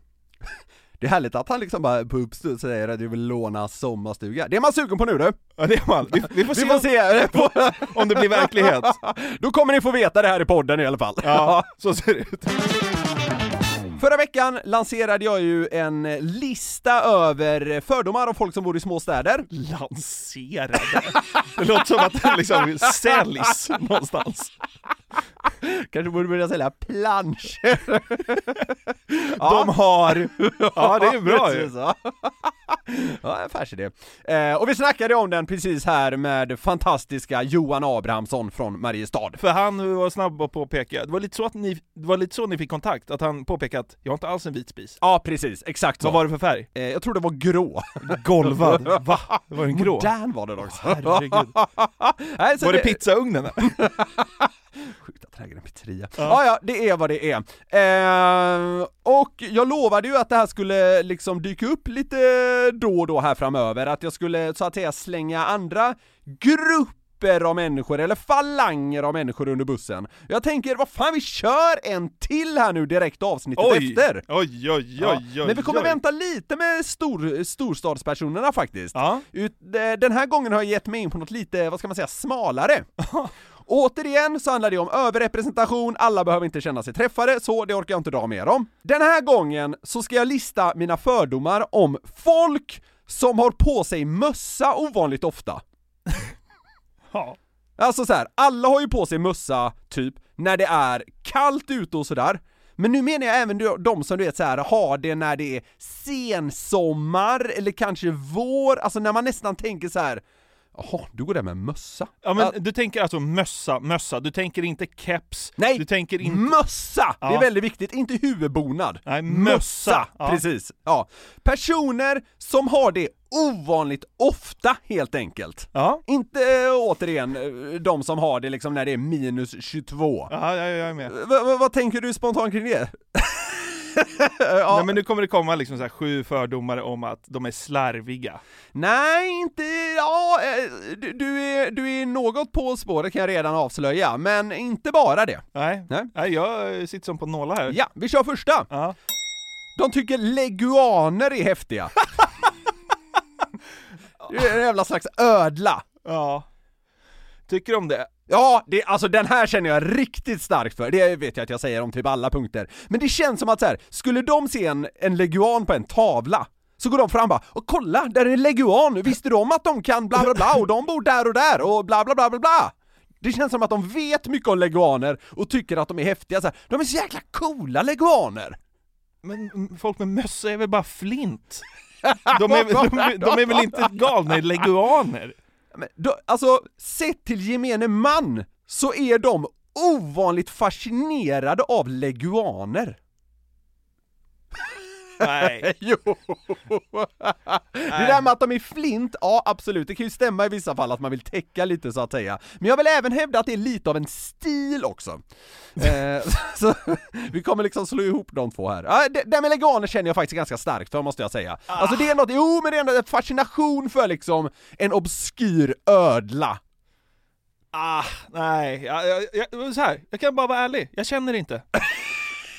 [SPEAKER 4] Det är härligt att han liksom bara på uppstuds säger att du vill låna sommarstuga. Det är man sugen på nu du!
[SPEAKER 5] Ja, det är man. Vi, vi får
[SPEAKER 4] Vi
[SPEAKER 5] se
[SPEAKER 4] får se!
[SPEAKER 5] om det blir verklighet.
[SPEAKER 4] Då kommer ni få veta det här i podden i alla fall.
[SPEAKER 5] Ja, så ser det ut.
[SPEAKER 4] Förra veckan lanserade jag ju en lista över fördomar om folk som bor i små städer.
[SPEAKER 5] Lanserade. Det låter som att det liksom säljs någonstans.
[SPEAKER 4] Kanske borde börja sälja planscher.
[SPEAKER 5] De har... Ja, det är bra ju.
[SPEAKER 4] Ja. ja, affärsidé. Eh, och vi snackade om den precis här med fantastiska Johan Abrahamsson från Mariestad.
[SPEAKER 5] För han var snabb att påpeka, det var lite så att ni, det var lite så ni fick kontakt, att han påpekade att jag har inte alls en vit spis.
[SPEAKER 4] Ja, precis, exakt så.
[SPEAKER 5] Vad var det för färg?
[SPEAKER 4] Eh, jag tror det var grå.
[SPEAKER 5] Golvad. Va? Det var en grå?
[SPEAKER 4] Modern var den också.
[SPEAKER 5] Herregud.
[SPEAKER 4] Nej,
[SPEAKER 5] Var det pizzaugnen?
[SPEAKER 4] Trädgården pizzeria. Ja. ja, det är vad det är. Eh, och jag lovade ju att det här skulle liksom dyka upp lite då och då här framöver, att jag skulle så att säga slänga andra grupper av människor, eller falanger av människor under bussen. Jag tänker, vad fan vi kör en till här nu direkt avsnittet
[SPEAKER 5] Oj!
[SPEAKER 4] efter!
[SPEAKER 5] Oj, oj, oj,
[SPEAKER 4] Ja,
[SPEAKER 5] oj,
[SPEAKER 4] Men vi kommer
[SPEAKER 5] oj.
[SPEAKER 4] vänta lite med stor, storstadspersonerna faktiskt.
[SPEAKER 5] Ja.
[SPEAKER 4] Ut, eh, den här gången har jag gett mig in på något lite, vad ska man säga, smalare. Återigen så handlar det om överrepresentation, alla behöver inte känna sig träffade, så det orkar jag inte dra mer om. Den här gången så ska jag lista mina fördomar om folk som har på sig mössa ovanligt ofta.
[SPEAKER 5] Ja.
[SPEAKER 4] Alltså så här, alla har ju på sig mössa, typ, när det är kallt ute och sådär. Men nu menar jag även de- som du vet så här, har det när det är sensommar, eller kanske vår, alltså när man nästan tänker så här. Jaha, du går där med mössa?
[SPEAKER 5] Ja men du tänker alltså mössa, mössa, du tänker inte keps,
[SPEAKER 4] Nej,
[SPEAKER 5] du tänker inte...
[SPEAKER 4] mössa! Det är
[SPEAKER 5] Ja.
[SPEAKER 4] väldigt viktigt, inte huvudbonad.
[SPEAKER 5] Nej, mössa. Ja.
[SPEAKER 4] Precis. Ja. Personer som har det ovanligt ofta, helt enkelt.
[SPEAKER 5] Ja,
[SPEAKER 4] Inte äh, återigen eh, de som har det liksom när det är minus 22.
[SPEAKER 5] ja jag, jag är med.
[SPEAKER 4] V- vad tänker du spontant kring det? ja,
[SPEAKER 5] Nej, men nu kommer det komma liksom så här sju fördomar om att de är slarviga.
[SPEAKER 4] Nej, inte... Ja, eh, du, du, är, du är något på spåret kan jag redan avslöja, men inte bara det.
[SPEAKER 5] Nej,
[SPEAKER 4] Nej.
[SPEAKER 5] Nej jag sitter som på nålar här.
[SPEAKER 4] Ja, vi kör första!
[SPEAKER 5] Ja.
[SPEAKER 4] De tycker leguaner är häftiga. Det är en jävla slags ödla.
[SPEAKER 5] ja. Tycker om det?
[SPEAKER 4] Ja, det, alltså den här känner jag riktigt starkt för, det vet jag att jag säger om typ alla punkter. Men det känns som att så här, skulle de se en, en leguan på en tavla, så går de fram och bara och kolla, där är en leguan, visste du om att de kan bla bla bla och de bor där och där och bla bla bla bla bla? Det känns som att de vet mycket om leguaner och tycker att de är häftiga så här. de är så jäkla coola leguaner!
[SPEAKER 5] Men mm, folk med mössa är väl bara flint? De är, de, de, de är väl inte galna leguaner?
[SPEAKER 4] Men då, alltså, sett till gemene man så är de ovanligt fascinerade av leguaner.
[SPEAKER 5] Nej.
[SPEAKER 4] jo! Det där med att de är flint, ja absolut, det kan ju stämma i vissa fall att man vill täcka lite så att säga. Men jag vill även hävda att det är lite av en stil också. eh, så, vi kommer liksom slå ihop de två här. Ja, det, det med leganer känner jag faktiskt ganska starkt för måste jag säga. Alltså det är något, jo men det är ändå en fascination för liksom en obskyr ödla.
[SPEAKER 5] Ah, nej. Jag, jag, jag, så här, jag kan bara vara ärlig, jag känner inte.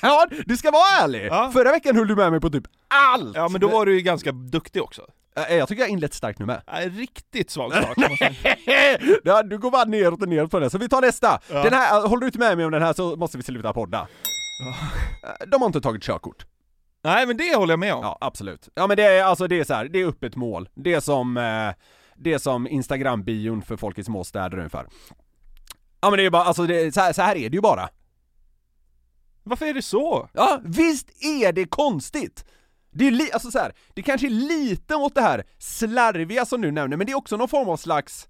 [SPEAKER 4] Ja, du ska vara ärlig!
[SPEAKER 5] Ja.
[SPEAKER 4] Förra veckan höll du med mig på typ allt!
[SPEAKER 5] Ja men då var du ju ganska duktig också.
[SPEAKER 4] Eh, Jag tycker jag har inlett starkt nu med.
[SPEAKER 5] Nej, riktigt svag start. måste jag säga.
[SPEAKER 4] ja, du går bara neråt och neråt på det, så vi tar nästa.
[SPEAKER 5] Ja.
[SPEAKER 4] Den här, håller du inte med mig om den här så måste vi sluta podda. Eh, De har inte tagit körkort.
[SPEAKER 5] Nej men det håller jag med om.
[SPEAKER 4] Ja, absolut. Ja men det är alltså, det är så här, det är öppet mål. Det är som, eh, det är som Instagram-bion för folk i småstäder ungefär. Ja men det är bara, alltså det, så, här, så här är det ju bara.
[SPEAKER 5] Varför är det så?
[SPEAKER 4] Ja, visst är det konstigt! Det är li- alltså så här, det kanske är lite åt det här slarviga som du nämner, men det är också någon form av slags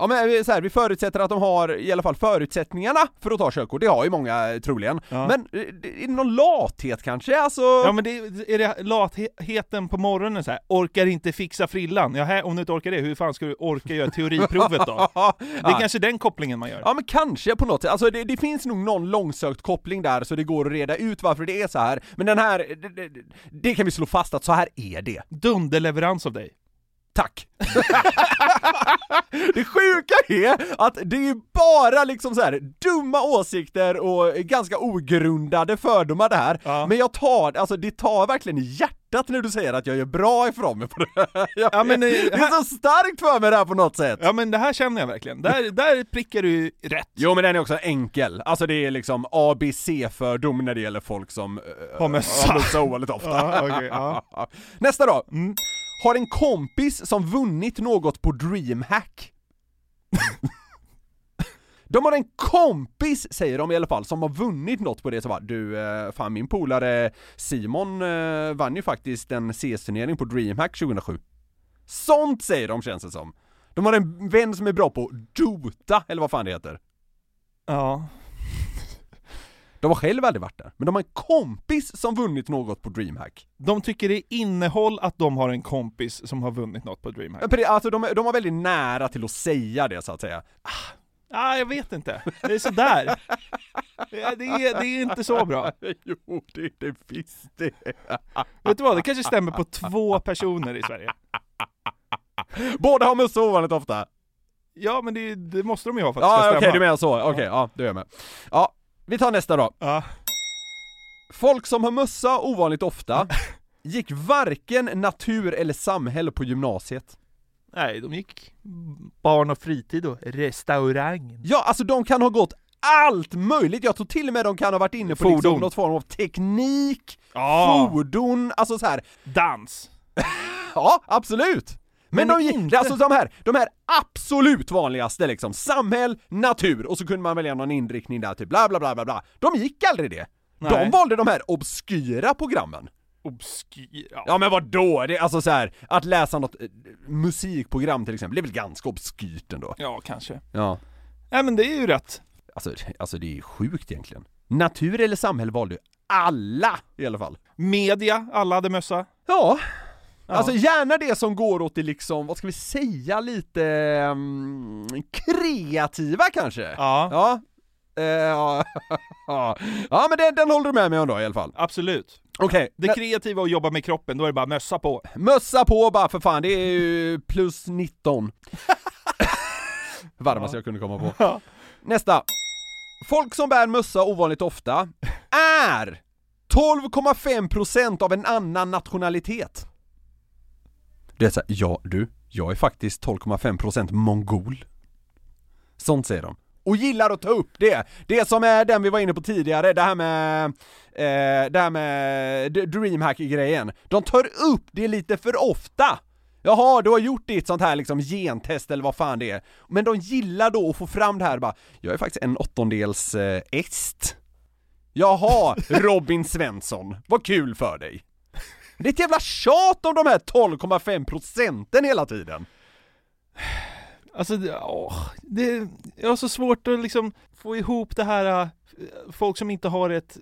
[SPEAKER 4] Ja men så här, vi förutsätter att de har i alla fall förutsättningarna för att ta körkort, det har ju många eh, troligen.
[SPEAKER 5] Ja.
[SPEAKER 4] Men eh, är det någon lathet kanske? Alltså...
[SPEAKER 5] Ja men det, är det latheten på morgonen så här, orkar inte fixa frillan? Ja, här, om du inte orkar det, hur fan ska du orka göra teoriprovet då? Det är kanske den kopplingen man gör.
[SPEAKER 4] Ja men kanske på något sätt, alltså det, det finns nog någon långsökt koppling där så det går att reda ut varför det är så här. men den här, det, det, det kan vi slå fast att så här är det.
[SPEAKER 5] Dunderleverans av dig.
[SPEAKER 4] Tack! det sjuka är att det är bara liksom så här dumma åsikter och ganska ogrundade fördomar det här,
[SPEAKER 5] Ja.
[SPEAKER 4] men jag tar, alltså det tar verkligen hjärtat när du säger att jag gör bra ifrån mig på det här. Jag
[SPEAKER 5] Ja, men, eh,
[SPEAKER 4] det är så starkt för mig det här på något sätt!
[SPEAKER 5] Ja men det här känner jag verkligen. Där, där prickar du rätt.
[SPEAKER 4] Jo men den är också enkel, alltså det är liksom ABC-fördom när det gäller folk som uh,
[SPEAKER 5] Har mössa.
[SPEAKER 4] ovanligt ofta.
[SPEAKER 5] Ja, okej, ja.
[SPEAKER 4] Nästa då!
[SPEAKER 5] Mm.
[SPEAKER 4] Har en kompis som vunnit något på DreamHack. De har en kompis, säger de i alla fall, som har vunnit något på det, så bara du, eh, fan min polare Simon eh, vann ju faktiskt en CS-turnering på DreamHack 2007. Sånt säger de känns det som. De har en vän som är bra på Dota, eller vad fan det heter.
[SPEAKER 5] Ja.
[SPEAKER 4] De har själv aldrig varit där, men de har en kompis som vunnit något på DreamHack.
[SPEAKER 5] De tycker det är innehåll att de har en kompis som har vunnit något på DreamHack.
[SPEAKER 4] Ja, Alltså de, de var väldigt nära till att säga det så att säga.
[SPEAKER 5] Ah, jag vet inte. Det är sådär. Det är, det är, det är inte så bra.
[SPEAKER 4] jo, det är det visst det.
[SPEAKER 5] Vet du vad, det kanske stämmer på två personer i Sverige.
[SPEAKER 4] Båda har mössa ovanligt ofta.
[SPEAKER 5] Ja men det, det måste de ju ha för att det ska
[SPEAKER 4] Ja okej,
[SPEAKER 5] stämma.
[SPEAKER 4] du menar så. Okej, ja, du är med. Ja, vi tar nästa då.
[SPEAKER 5] Ja.
[SPEAKER 4] Folk som har mössa ovanligt ofta gick varken natur eller samhälle på gymnasiet.
[SPEAKER 5] Nej, de gick barn och fritid och restaurang.
[SPEAKER 4] Ja, alltså de kan ha gått allt möjligt, jag tror till och med de kan ha varit inne på liksom
[SPEAKER 5] Fordon.
[SPEAKER 4] något form av teknik,
[SPEAKER 5] Ja,
[SPEAKER 4] fordon, alltså så här.
[SPEAKER 5] dans.
[SPEAKER 4] Ja, absolut! Men,
[SPEAKER 5] Men
[SPEAKER 4] de gick,
[SPEAKER 5] inte-
[SPEAKER 4] alltså de här, de här absolut vanligaste liksom, samhäll, natur, och så kunde man välja någon inriktning där, typ bla bla bla bla bla. De gick aldrig det. De
[SPEAKER 5] Nej.
[SPEAKER 4] valde de här obskyra programmen.
[SPEAKER 5] Obskyr. Ja.
[SPEAKER 4] Men vad då? Det är alltså så här, att läsa något eh, musikprogram till exempel, det är väl ganska obskyrt ändå?
[SPEAKER 5] ja, kanske.
[SPEAKER 4] Ja.
[SPEAKER 5] Nej men det är ju rätt.
[SPEAKER 4] Alltså, alltså det är sjukt egentligen. Natur eller samhälle valde ju alla i alla fall.
[SPEAKER 5] Media, alla hade mössa.
[SPEAKER 4] Ja.
[SPEAKER 5] Ja.
[SPEAKER 4] Alltså gärna det som går åt det liksom, vad ska vi säga, lite mm, kreativa kanske?
[SPEAKER 5] Ja,
[SPEAKER 4] Ja. Eh, ja. ja men den, den håller du med mig om då i alla fall.
[SPEAKER 5] absolut.
[SPEAKER 4] Okej,
[SPEAKER 5] Det
[SPEAKER 4] nä-
[SPEAKER 5] kreativa att jobba med kroppen, då är det bara mössa på.
[SPEAKER 4] mössa på bara för fan, det är ju plus 19. Varmaste jag kunde komma på.
[SPEAKER 5] Ja.
[SPEAKER 4] Nästa. Folk som bär mössa ovanligt ofta är 12,5% av en annan nationalitet. Det är så här, ja du, jag är faktiskt 12,5% mongol. Sånt säger de. Och gillar att ta upp det. Det som är den vi var inne på tidigare, det här med, eh, det här med DreamHack-grejen. De tar upp det lite för ofta. Jaha, du har gjort ditt sånt här liksom gentest eller vad fan det är. Men de gillar då att få fram det här bara, jag är faktiskt en åttondels eh, est. Jaha, Robin Svensson, vad kul för dig. Det är ett jävla tjat om de här 12,5 procenten hela tiden.
[SPEAKER 5] Alltså, det, åh, det, jag har så svårt att liksom få ihop det här, äh, folk som inte har ett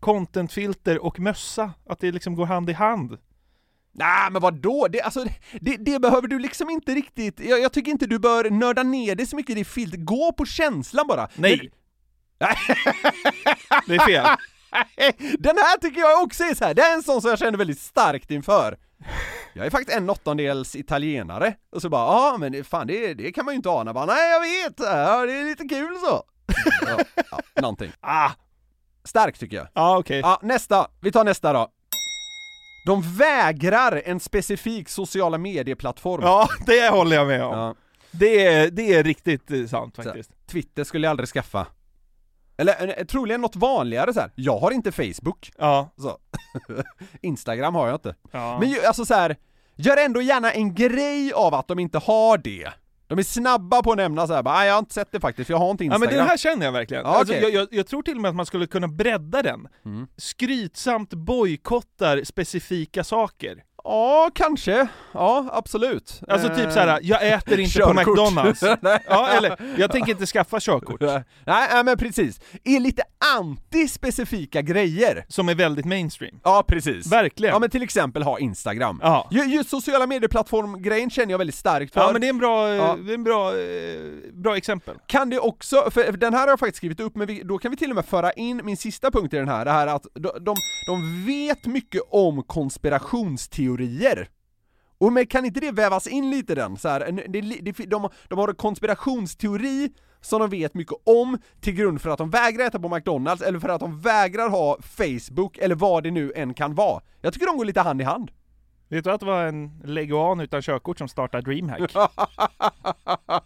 [SPEAKER 5] contentfilter och mössa, att det liksom går hand i hand.
[SPEAKER 4] Nej men vadå? Det, alltså, det, det behöver du liksom inte riktigt, jag, jag tycker inte du bör nörda ner det så mycket i det filtret, gå på känslan bara.
[SPEAKER 5] Nej! Det är fel.
[SPEAKER 4] Den här tycker jag också är så här. det är en sån som jag känner väldigt starkt inför. Jag är faktiskt en åttondels italienare, och så bara ja men det- fan det, det kan man ju inte ana, bara nej jag vet, ja, det är lite kul så. Ja, ja, någonting.
[SPEAKER 5] Ah,
[SPEAKER 4] Starkt tycker jag.
[SPEAKER 5] ja okej.
[SPEAKER 4] Ja, nästa, vi tar nästa då. De vägrar en specifik sociala medieplattform.
[SPEAKER 5] Ja, det håller jag med om.
[SPEAKER 4] Ja.
[SPEAKER 5] Det, är, det är riktigt eh, sant faktiskt.
[SPEAKER 4] Twitter skulle jag aldrig skaffa. Eller eh, troligen något vanligare så här. jag har inte Facebook,
[SPEAKER 5] Ja,
[SPEAKER 4] så. Instagram har jag inte.
[SPEAKER 5] ja.
[SPEAKER 4] Men ju, alltså så här, gör ändå gärna en grej av att de inte har det. De är snabba på att nämna så här, bara, "Nej, jag har inte sett det faktiskt, för jag har inte
[SPEAKER 5] Ja
[SPEAKER 4] Instagram.
[SPEAKER 5] men det här känner jag verkligen.
[SPEAKER 4] Ja,
[SPEAKER 5] alltså, jag, jag, jag tror till och med att man skulle kunna bredda den.
[SPEAKER 4] Mm.
[SPEAKER 5] Skrytsamt bojkottar specifika saker.
[SPEAKER 4] Ja, kanske. Ja, absolut.
[SPEAKER 5] Alltså typ
[SPEAKER 4] Eh,
[SPEAKER 5] såhär, jag äter inte på
[SPEAKER 4] körkort.
[SPEAKER 5] McDonalds.
[SPEAKER 4] Nej.
[SPEAKER 5] Ja, eller jag tänker inte skaffa körkort.
[SPEAKER 4] Nej, nej, men precis. Är lite anti-specifika grejer.
[SPEAKER 5] Som är väldigt mainstream.
[SPEAKER 4] Ja, precis.
[SPEAKER 5] Verkligen.
[SPEAKER 4] Ja, men till exempel ha Instagram.
[SPEAKER 5] Ja.
[SPEAKER 4] Ju- Just sociala medieplattform-grejen känner jag väldigt starkt för.
[SPEAKER 5] Ja men det är en bra,
[SPEAKER 4] Ja.
[SPEAKER 5] det är en bra, eh, bra exempel.
[SPEAKER 4] Kan det också, för den här har jag faktiskt skrivit upp, men vi, då kan vi till och med föra in min sista punkt i den här, det här att de, de, de vet mycket om konspirationsteorier. Och men kan inte det vävas in lite i den? Så här, det, det, de, de har en konspirationsteori som de vet mycket om till grund för att de vägrar äta på McDonalds eller för att de vägrar ha Facebook eller vad det nu än kan vara. Jag tycker de går lite hand i hand.
[SPEAKER 5] Vet du att det var en leguan utan körkort som startade DreamHack?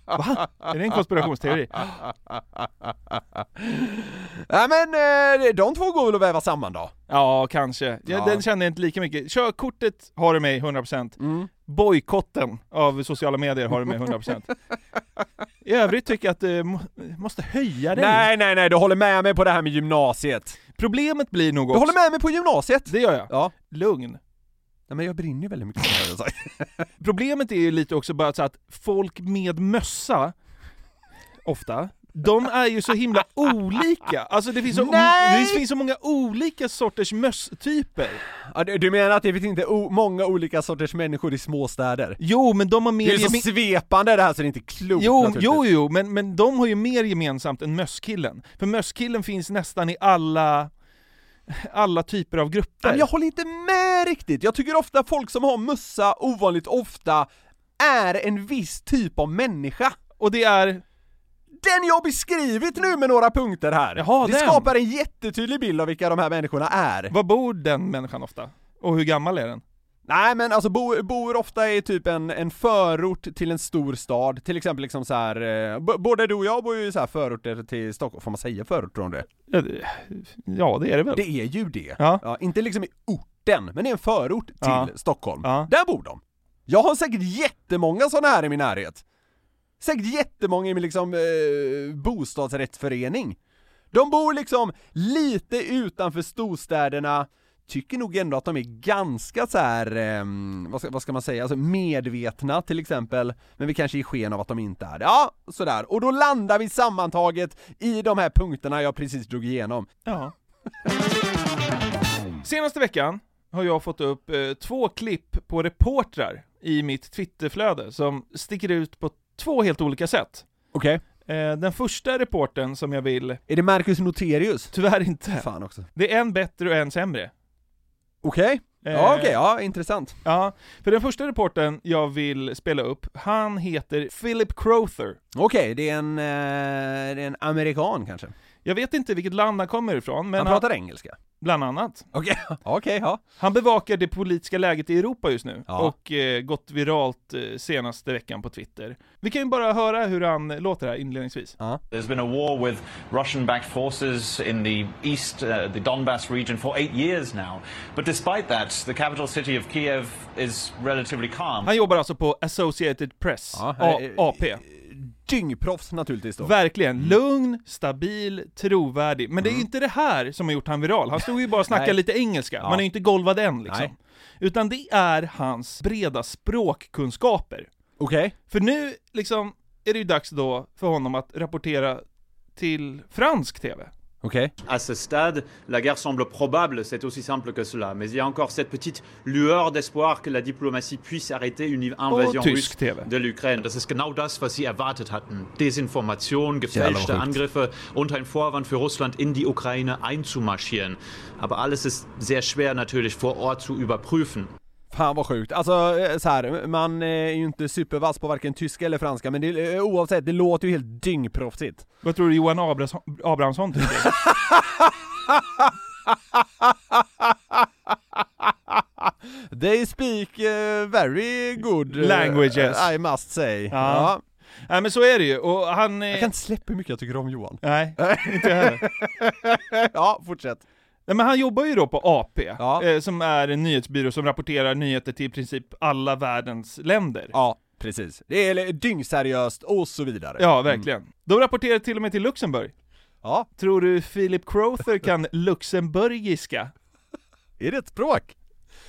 [SPEAKER 5] Va? Är det en konspirationsteori?
[SPEAKER 4] Nej men eh, de två går väl att väva samman då?
[SPEAKER 5] Ja, kanske. Ja,
[SPEAKER 4] Ja.
[SPEAKER 5] Den känner jag inte lika mycket. Körkortet har du mig 100%.
[SPEAKER 4] Mm.
[SPEAKER 5] Bojkotten av sociala medier har du mig 100%. I övrigt tycker jag att du må, måste höja dig.
[SPEAKER 4] Nej nej nej, du håller med mig på det här med gymnasiet.
[SPEAKER 5] Problemet blir nog
[SPEAKER 4] Du
[SPEAKER 5] också...
[SPEAKER 4] håller med mig på gymnasiet?
[SPEAKER 5] Det gör jag.
[SPEAKER 4] Ja.
[SPEAKER 5] Lugn.
[SPEAKER 4] Nej men jag brinner ju väldigt mycket för det här.
[SPEAKER 5] Problemet är ju lite också bara så att folk med mössa, ofta, de är ju så himla olika. Alltså det finns så,
[SPEAKER 4] Nej!
[SPEAKER 5] det finns så många olika sorters mösstyper.
[SPEAKER 4] Ja, du, du menar att det finns inte många olika sorters människor i småstäder?
[SPEAKER 5] Jo, men de har mer...
[SPEAKER 4] Det är så svepande det här så det är inte klokt
[SPEAKER 5] Jo, jo, jo, men, men de har ju mer gemensamt än mösskillen. För mösskillen finns nästan i alla, alla typer av grupper.
[SPEAKER 4] Men jag håller inte med riktigt, jag tycker ofta folk som har mössa ovanligt ofta är en viss typ av människa.
[SPEAKER 5] Och det är...
[SPEAKER 4] Den jag beskrivit nu med några punkter här!
[SPEAKER 5] Jaha,
[SPEAKER 4] det
[SPEAKER 5] den.
[SPEAKER 4] skapar en jättetydlig bild av vilka de här människorna är.
[SPEAKER 5] Var bor den människan ofta? Och hur gammal är den?
[SPEAKER 4] Nej men alltså bo, bor ofta i typ en, en förort till en stor stad, till exempel liksom så här. Eh, b- både du och jag bor ju i så här förorter till Stockholm, får man säga förorter om det?
[SPEAKER 5] Ja, det- Ja, det är det väl?
[SPEAKER 4] Det är ju det.
[SPEAKER 5] Ja.
[SPEAKER 4] inte liksom i orten, men det är en förort till
[SPEAKER 5] Ja.
[SPEAKER 4] Stockholm.
[SPEAKER 5] Ja.
[SPEAKER 4] Där bor de. Jag har säkert jättemånga sådana här i min närhet. Säkert jättemånga i min liksom eh, bostadsrättsförening. De bor liksom lite utanför storstäderna, tycker nog ändå att de är ganska så här, ehm, vad, ska, vad ska man säga, alltså medvetna till exempel, men vi kanske ger sken av att de inte är det. Ja, sådär. Och då landar vi sammantaget i de här punkterna jag precis drog igenom.
[SPEAKER 5] Ja. Senaste veckan har jag fått upp eh, två klipp på reportrar i mitt Twitterflöde som sticker ut på två helt olika sätt.
[SPEAKER 4] Okej.
[SPEAKER 5] Eh, den första reporten som jag vill,
[SPEAKER 4] Är det Marcus Noterius?
[SPEAKER 5] tyvärr inte.
[SPEAKER 4] Fan också.
[SPEAKER 5] Det är en bättre och en sämre.
[SPEAKER 4] Okej. Ja
[SPEAKER 5] Eh,
[SPEAKER 4] okej, ja intressant.
[SPEAKER 5] Ja, för den första reporten jag vill spela upp, han heter Philip Crowther.
[SPEAKER 4] Okej, det, är en, eh, det är en amerikan kanske?
[SPEAKER 5] Jag vet inte vilket land han kommer ifrån, men
[SPEAKER 4] Han
[SPEAKER 5] han,
[SPEAKER 4] pratar engelska?
[SPEAKER 5] bland annat.
[SPEAKER 4] Okej, okej, ja.
[SPEAKER 5] Han bevakar det politiska läget i Europa just nu,
[SPEAKER 4] Ja.
[SPEAKER 5] och eh, gått viralt eh, senaste veckan på Twitter. Vi kan ju bara höra hur han låter här inledningsvis.
[SPEAKER 7] There's been a war with Russian backed forces in the east, uh, the Donbass region, for eight years now. But despite that, the capital city of Kiev is relatively calm.
[SPEAKER 5] Han jobbar alltså på Associated Press,
[SPEAKER 4] Ja, eh,
[SPEAKER 5] AP.
[SPEAKER 4] Dyngproffs naturligtvis då.
[SPEAKER 5] Verkligen, lugn, stabil, trovärdig. Men det är ju inte det här som har gjort han viral. Han stod ju bara och snackade
[SPEAKER 4] Nej.
[SPEAKER 5] lite engelska,
[SPEAKER 4] Ja.
[SPEAKER 5] man är ju inte golvad än liksom.
[SPEAKER 4] Nej.
[SPEAKER 5] Utan det är hans breda språkkunskaper.
[SPEAKER 4] Okej.
[SPEAKER 5] För nu liksom är det ju dags då för honom att rapportera till fransk TV.
[SPEAKER 4] Okej.
[SPEAKER 8] À ce stade, la guerre semble probable, c'est aussi simple que cela. Mais il y a encore cette petite lueur d'espoir que la diplomatie puisse arrêter une invasion
[SPEAKER 5] Och
[SPEAKER 8] russe de l'Ukraine. Das ist genau das, was sie erwartet hatten. Desinformation, gefälschte
[SPEAKER 4] verrückt.
[SPEAKER 8] Angriffe und ein Vorwand für Russland in die Ukraine einzumarschieren. Aber alles ist sehr schwer natürlich vor Ort zu überprüfen.
[SPEAKER 4] Fan vad sjukt. Alltså eh, så här, man eh, är ju inte supervass på varken tyska eller franska, men det, eh, oavsett, det låter ju helt dyngproffsigt.
[SPEAKER 5] Vad tror du Johan Abrahamsson, Abrahamsson tycker?
[SPEAKER 4] They speak eh, very good eh,
[SPEAKER 5] Languages.
[SPEAKER 4] I must say.
[SPEAKER 5] Ja.
[SPEAKER 4] Ja.
[SPEAKER 5] Nej men så är det ju, och han...
[SPEAKER 4] Jag kan inte släppa hur mycket jag tycker om Johan.
[SPEAKER 5] Nej, inte jag heller.
[SPEAKER 4] ja, fortsätt.
[SPEAKER 5] Nej men han jobbar ju då på AP,
[SPEAKER 4] Ja.
[SPEAKER 5] eh, som är en nyhetsbyrå som rapporterar nyheter till i princip alla världens länder.
[SPEAKER 4] Ja, precis. Det är dyngseriöst och så vidare.
[SPEAKER 5] Ja, verkligen. De rapporterar till och med till Luxemburg.
[SPEAKER 4] Ja,
[SPEAKER 5] Tror du Philip Crowther kan luxemburgiska?
[SPEAKER 4] är det ett språk?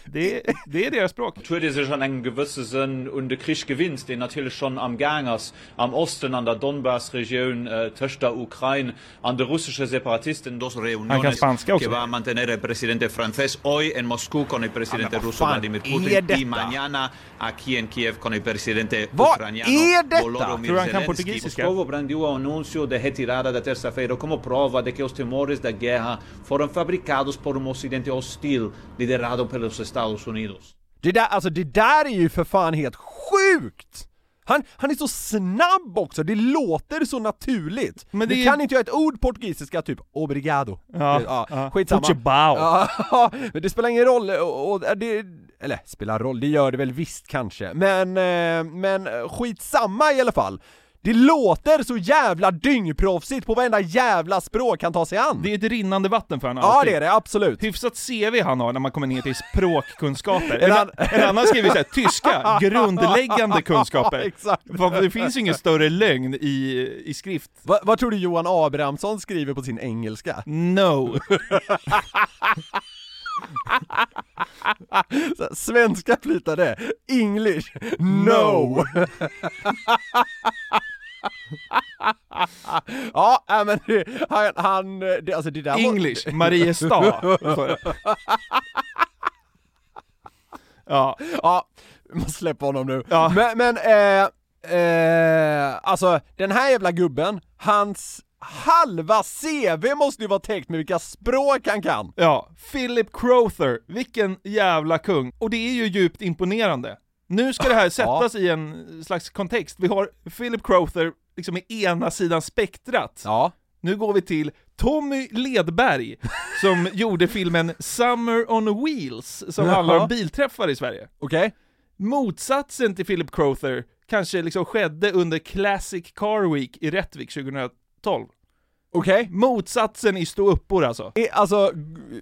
[SPEAKER 5] Det, det är deras språk.
[SPEAKER 7] Natürlich ist schon ein gewisser Sinn und der Krieg gewinnt, den natürlich schon am Gang ist, am Osten, an der Donbass-Region, äh, zwischen der Ukraine, an der russischen Separatisten, dos reuniones que va a mantener el presidente francés hoy en Moscú con el presidente ruso Vladimir Putin y mañana aquí en Kiev con el presidente
[SPEAKER 4] Vad
[SPEAKER 7] ucraniano? Volodymyr Zelensky. Moscovo brandiu o anúncio de retirada da terça-feira como prova de que os temores da guerra foram fabricados por um ocidente hostil liderado pelos Estados Unidos.
[SPEAKER 4] Det där, alltså det där är ju för fan helt sjukt! Han, han är så snabb också, det låter så naturligt.
[SPEAKER 5] Men det
[SPEAKER 4] du
[SPEAKER 5] är-
[SPEAKER 4] kan inte göra ett ord portugisiska, typ obrigado.
[SPEAKER 5] Ja,
[SPEAKER 4] ja,
[SPEAKER 5] ja.
[SPEAKER 4] skitsamma. Ja, men det spelar ingen roll, och, och det, eller spelar roll, det gör det väl visst kanske. Men, eh, men skitsamma i alla fall. Det låter så jävla dyngproffsigt på varenda jävla språk han tar sig an.
[SPEAKER 5] Det är ett rinnande vatten för honom
[SPEAKER 4] ja
[SPEAKER 5] alltid.
[SPEAKER 4] det är det, absolut.
[SPEAKER 5] Hyfsat CV han har när man kommer ner till språkkunskaper.
[SPEAKER 4] En an-
[SPEAKER 5] en annan skriver såhär, tyska, grundläggande kunskaper.
[SPEAKER 4] Exakt.
[SPEAKER 5] Det finns ju ingen större lögn i, i skrift.
[SPEAKER 4] Va, vad tror du Johan Abrahamsson skriver på sin engelska?
[SPEAKER 5] No.
[SPEAKER 4] Så, svenska flytande, English, no! ja, nej, men han, han det, alltså det där var-
[SPEAKER 5] English, Mariestad. står det. Ja,
[SPEAKER 4] Ja, måste släppa honom nu.
[SPEAKER 5] Ja.
[SPEAKER 4] Men, men eh, eh, alltså den här jävla gubben, hans halva CV måste ju vara täckt med vilka språk han kan.
[SPEAKER 5] ja. Philip Crowther, vilken jävla kung. Och det är ju djupt imponerande. Nu ska det här sättas i en slags kontext. Vi har Philip Crowther liksom i ena sidan spektrat.
[SPEAKER 4] Ja.
[SPEAKER 5] Nu går vi till Tommy Ledberg, som gjorde filmen Summer on Wheels, som
[SPEAKER 4] Jaha.
[SPEAKER 5] handlar om bilträffar i Sverige.
[SPEAKER 4] Okej?
[SPEAKER 5] Motsatsen till Philip Crowther kanske liksom skedde under Classic Car Week i Rättvik 2012.
[SPEAKER 4] Okej?
[SPEAKER 5] Motsatsen i ståuppor alltså.
[SPEAKER 4] Eh, Alltså,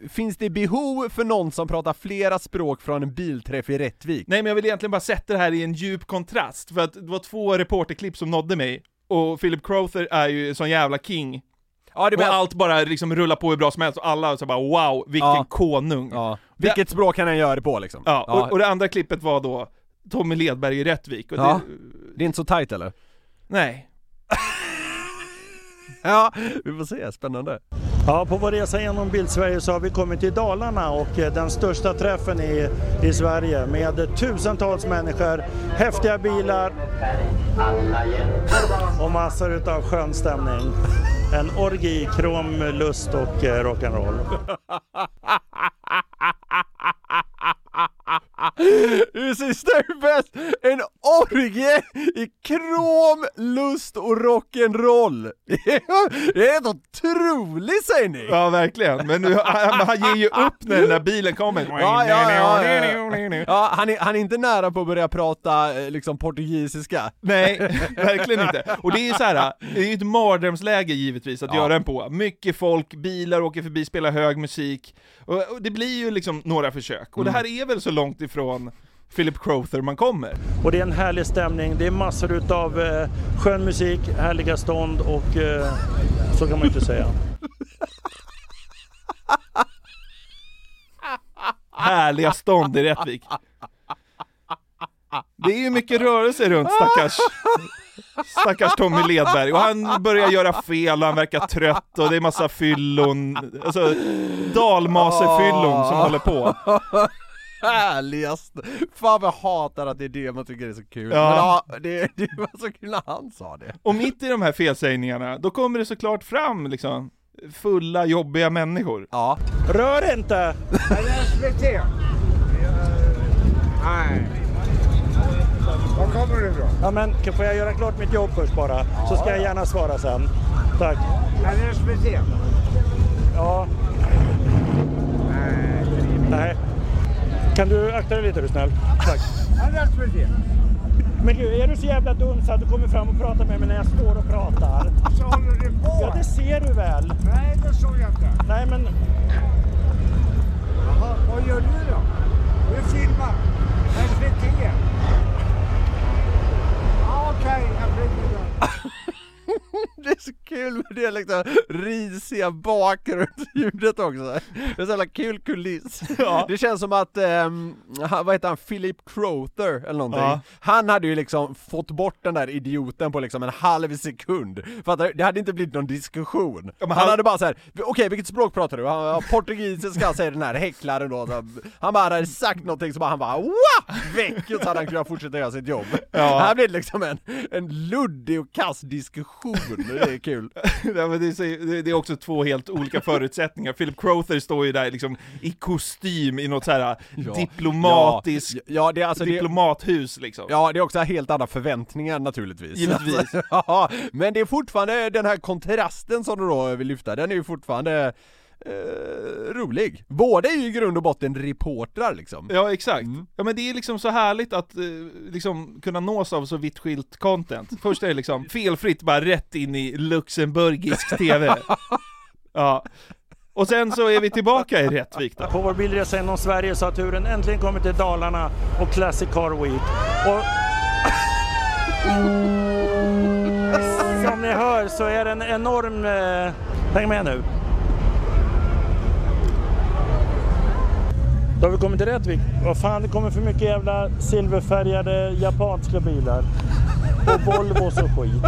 [SPEAKER 4] finns det behov för någon som pratar flera språk från en bilträff i Rättvik?
[SPEAKER 5] Nej men jag vill egentligen bara sätta det här i en djup kontrast, för att det var två reporterklipp som nådde mig, och Philip Crowther är ju en sån jävla king.
[SPEAKER 4] Ja, det
[SPEAKER 5] Och allt bara liksom rullar på hur bra som helst, och alla så bara wow, vilken
[SPEAKER 4] Ja.
[SPEAKER 5] konung.
[SPEAKER 4] Ja. Vilket språk kan han göra det på liksom?
[SPEAKER 5] Ja, Och, och det andra klippet var då Tommy Ledberg i Rättvik, och
[SPEAKER 4] Ja.
[SPEAKER 5] det,
[SPEAKER 4] Det är inte så tight eller?
[SPEAKER 5] nej.
[SPEAKER 4] Ja, vi får se, spännande.
[SPEAKER 9] Ja, på vår resa genom Bildsverige så har vi kommit till Dalarna och eh, den största träffen i, i Sverige med tusentals människor, häftiga bilar och massor utav skön stämning. En orgi, krom, lust och eh, rock'n'roll.
[SPEAKER 4] Det sista är bäst! En orgie i krom, lust och rock'n'roll! Det är- helt otroligt säger ni!
[SPEAKER 5] Ja verkligen, men nu, han, han ger ju upp när den där bilen kommer.
[SPEAKER 4] Ja, ja, ja, ja. ja han, är, han är inte nära på att börja prata eh, liksom portugisiska.
[SPEAKER 5] Nej, verkligen inte. Och det är så här, det är ju ett mardrömsläge givetvis att
[SPEAKER 4] Ja.
[SPEAKER 5] göra den på. Mycket folk, bilar åker förbi, spelar hög musik. Och, och det blir ju liksom några försök. Och det här är väl så långt ifrån Philip Crowther man kommer.
[SPEAKER 9] Och det är en härlig stämning, det är massor utav eh, skön musik, härliga stånd och eh, så kan man inte säga.
[SPEAKER 5] Härliga stånd i Rättvik. Det är ju mycket rörelse runt stackars, stackars Tommy Ledberg, och han börjar göra fel och han verkar trött och det är massa fyllon, alltså dalmasefyllon som håller på.
[SPEAKER 4] Härligast! Fan vad jag hatar att det är det man tycker är så kul.
[SPEAKER 5] Ja.
[SPEAKER 4] Men ja, det, det var så kul när han sa det.
[SPEAKER 5] Och mitt i de här felsägningarna, då kommer det såklart fram liksom fulla, jobbiga människor.
[SPEAKER 4] Ja.
[SPEAKER 9] Rör inte!
[SPEAKER 10] SVT. Nej. Var kommer du ifrån?
[SPEAKER 9] Ja, men kan- får jag göra klart mitt jobb först bara? Så ska jag gärna svara sen. Tack.
[SPEAKER 10] Är det SVT?
[SPEAKER 9] Ja.
[SPEAKER 10] Nej.
[SPEAKER 9] Nej. Kan du akta dig lite är du snäll? Tack. Men du, är du så jävla dum så att du kommer fram och pratar med mig när jag står och pratar?
[SPEAKER 10] Så håller du på?
[SPEAKER 9] Ja, det ser du väl?
[SPEAKER 10] Nej, det såg jag inte.
[SPEAKER 9] Nej, men
[SPEAKER 10] Jaha, vad gör du då? Du filmar. SVT. Okej, jag flyger då.
[SPEAKER 4] Det är så kul med det liksom risiga bakgrundsljudet också. Det är så jävla kul kuliss.
[SPEAKER 5] Ja.
[SPEAKER 4] Det känns som att, han- vad heter han, Philip Crowther eller någonting.
[SPEAKER 5] Ja.
[SPEAKER 4] Han hade ju liksom fått bort den där idioten på liksom en halv sekund. För att det hade inte blivit någon diskussion.
[SPEAKER 5] men
[SPEAKER 4] han,
[SPEAKER 5] han-
[SPEAKER 4] hade bara såhär, okej vilket språk pratar du? Han, ja, portugisiska säger den här häcklaren då. Så han bara hade sagt någonting så bara han bara Wah! väck! Och så hade han kunnat fortsätta göra sitt jobb.
[SPEAKER 5] Ja.
[SPEAKER 4] Här blir det liksom en, en luddig och kass diskussion. Det är kul.
[SPEAKER 5] Ja, men det, är, så- det är också två helt olika förutsättningar. Philip Crowther står ju där liksom i kostym i något så här
[SPEAKER 4] Ja.
[SPEAKER 5] diplomatiskt
[SPEAKER 4] Ja, ja, det är alltså det,
[SPEAKER 5] diplomathus liksom.
[SPEAKER 4] Ja, det är också helt andra förväntningar naturligtvis.
[SPEAKER 5] Givetvis.
[SPEAKER 4] ja, men det är fortfarande den här kontrasten som du då vill lyfta, den är ju fortfarande eh, rolig. Båda är ju i grund och botten reportrar liksom.
[SPEAKER 5] Ja exakt.
[SPEAKER 4] Mm.
[SPEAKER 5] Ja men det är liksom så härligt att eh, liksom kunna nås av så vitt skilt content. Först är det liksom felfritt bara rätt in i luxemburgisk TV. Ja. Och sen så är vi tillbaka i Rättvik då.
[SPEAKER 9] På vår bilresa genom Sverige så har turen äntligen kommit till Dalarna och Classic Car Week. Och som ni hör så är det en enorm... Eh, häng med nu. Då har vi kommit till Rättvik. Vad fan, det kommer för mycket jävla silverfärgade japanska bilar. Och Volvos och skit.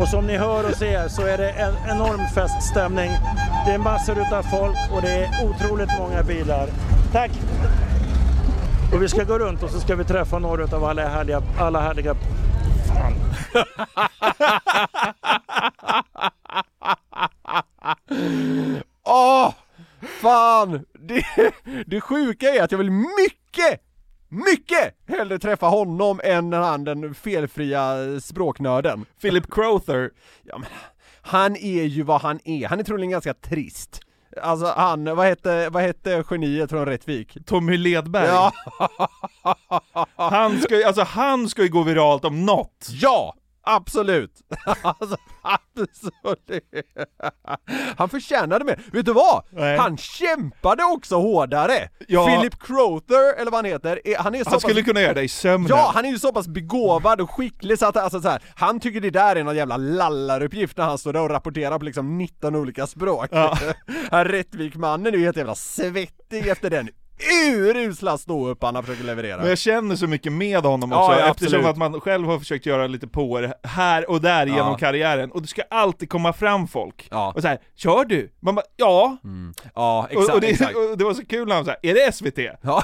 [SPEAKER 9] Och som ni hör och ser så är det en enorm feststämning. Det är massor utav folk och det är otroligt många bilar. Tack! Och vi ska gå runt och så ska vi träffa några utav alla härliga, alla härliga... Fan.
[SPEAKER 4] Åh! fan! Det, det sjuka är att jag vill mycket, mycket hellre träffa honom än han den felfria språknörden.
[SPEAKER 5] Philip Crowther.
[SPEAKER 4] Ja, men, han är ju vad han är, han är troligen ganska trist. Alltså han, vad hette, vad hette geniet från Rättvik?
[SPEAKER 5] Tommy Ledberg.
[SPEAKER 4] Ja!
[SPEAKER 5] Han ska ju, alltså han ska ju gå viralt om något.
[SPEAKER 4] Ja! Absolut! alltså, absolut. Han förtjänade mer. Vet du vad?
[SPEAKER 5] Nej.
[SPEAKER 4] Han kämpade också hårdare!
[SPEAKER 5] Ja.
[SPEAKER 4] Philip Crowther, eller vad han heter, är, han är så
[SPEAKER 5] Han skulle
[SPEAKER 4] pass...
[SPEAKER 5] kunna göra det i sömnen.
[SPEAKER 4] Ja, han är ju så pass begåvad och skicklig så att alltså, så här, han tycker det där är någon jävla lallaruppgift när han står där och rapporterar på liksom 19 olika språk.
[SPEAKER 5] Ja.
[SPEAKER 4] Rättvikmannen är ju helt jävla svettig efter den urusla ståupp han försöker leverera.
[SPEAKER 5] Men jag känner så mycket med honom också,
[SPEAKER 4] ja,
[SPEAKER 5] eftersom
[SPEAKER 4] absolut.
[SPEAKER 5] att man själv har försökt göra lite på här och där genom
[SPEAKER 4] Ja.
[SPEAKER 5] karriären, och det ska alltid komma fram folk.
[SPEAKER 4] Ja.
[SPEAKER 5] Och så här, kör du? Man bara, ja.
[SPEAKER 4] Ja, exakt,
[SPEAKER 5] och, och, det,
[SPEAKER 4] exakt.
[SPEAKER 5] och det var så kul när han sa, är det SVT?
[SPEAKER 4] Ja.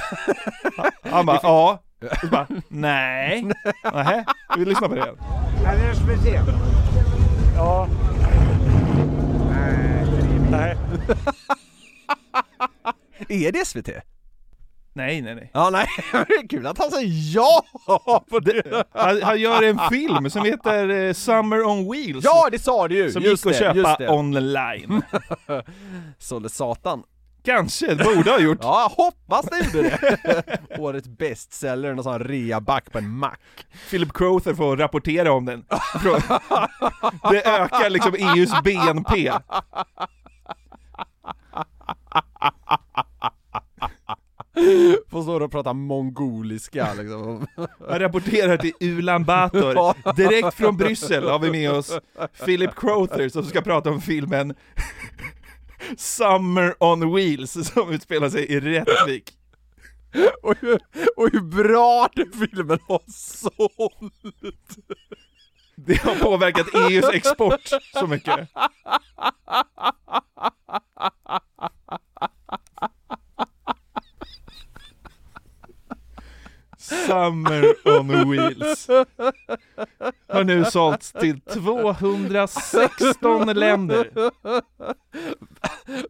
[SPEAKER 5] Han bara, ja. Och så bara, nej. Nähä, vi lyssnar på det.
[SPEAKER 10] Är det SVT?
[SPEAKER 9] Ja. Nej.
[SPEAKER 4] Är det SVT?
[SPEAKER 5] Nej, nej, nej.
[SPEAKER 4] Ja, nej, det är kul att han säger ja på det.
[SPEAKER 5] Han, han gör en film som heter eh, Summer on Wheels.
[SPEAKER 4] Ja, det sa du ju!
[SPEAKER 5] Som
[SPEAKER 4] just
[SPEAKER 5] gick att
[SPEAKER 4] det,
[SPEAKER 5] köpa
[SPEAKER 4] just det.
[SPEAKER 5] online.
[SPEAKER 4] Sålde satan.
[SPEAKER 5] Kanske, det borde ha gjort.
[SPEAKER 4] Ja, hoppas det gjorde det. Årets bestseller, någon sån reaback på en mack.
[SPEAKER 5] Philip Crowther får rapportera om den. Det ökar liksom EUs BNP.
[SPEAKER 4] Får stå och prata mongoliska liksom.
[SPEAKER 5] Han rapporterar till Ulan Bator. Direkt från Bryssel har vi med oss Philip Crowther som ska prata om filmen Summer on Wheels som utspelar sig i Rättvik.
[SPEAKER 4] och, hur, och hur bra den filmen har sålt!
[SPEAKER 5] Det har påverkat EUs export så mycket. Summer on Wheels har nu sålts till 216 länder.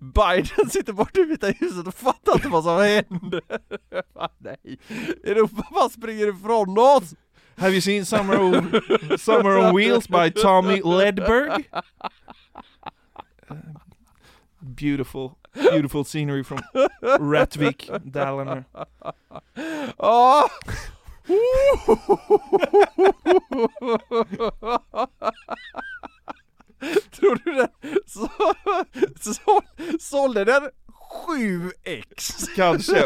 [SPEAKER 4] Biden sitter borta i Vita huset och fattar inte vad som händer. Nej, Europa bara springer ifrån oss!
[SPEAKER 5] Have you seen Summer on, Summer on Wheels by Tommy Ledberg? Beautiful, beautiful scenery from Rättvik, Dalarna.
[SPEAKER 4] Ja. Tror du den så, så, sålde den 7x?
[SPEAKER 5] Kanske.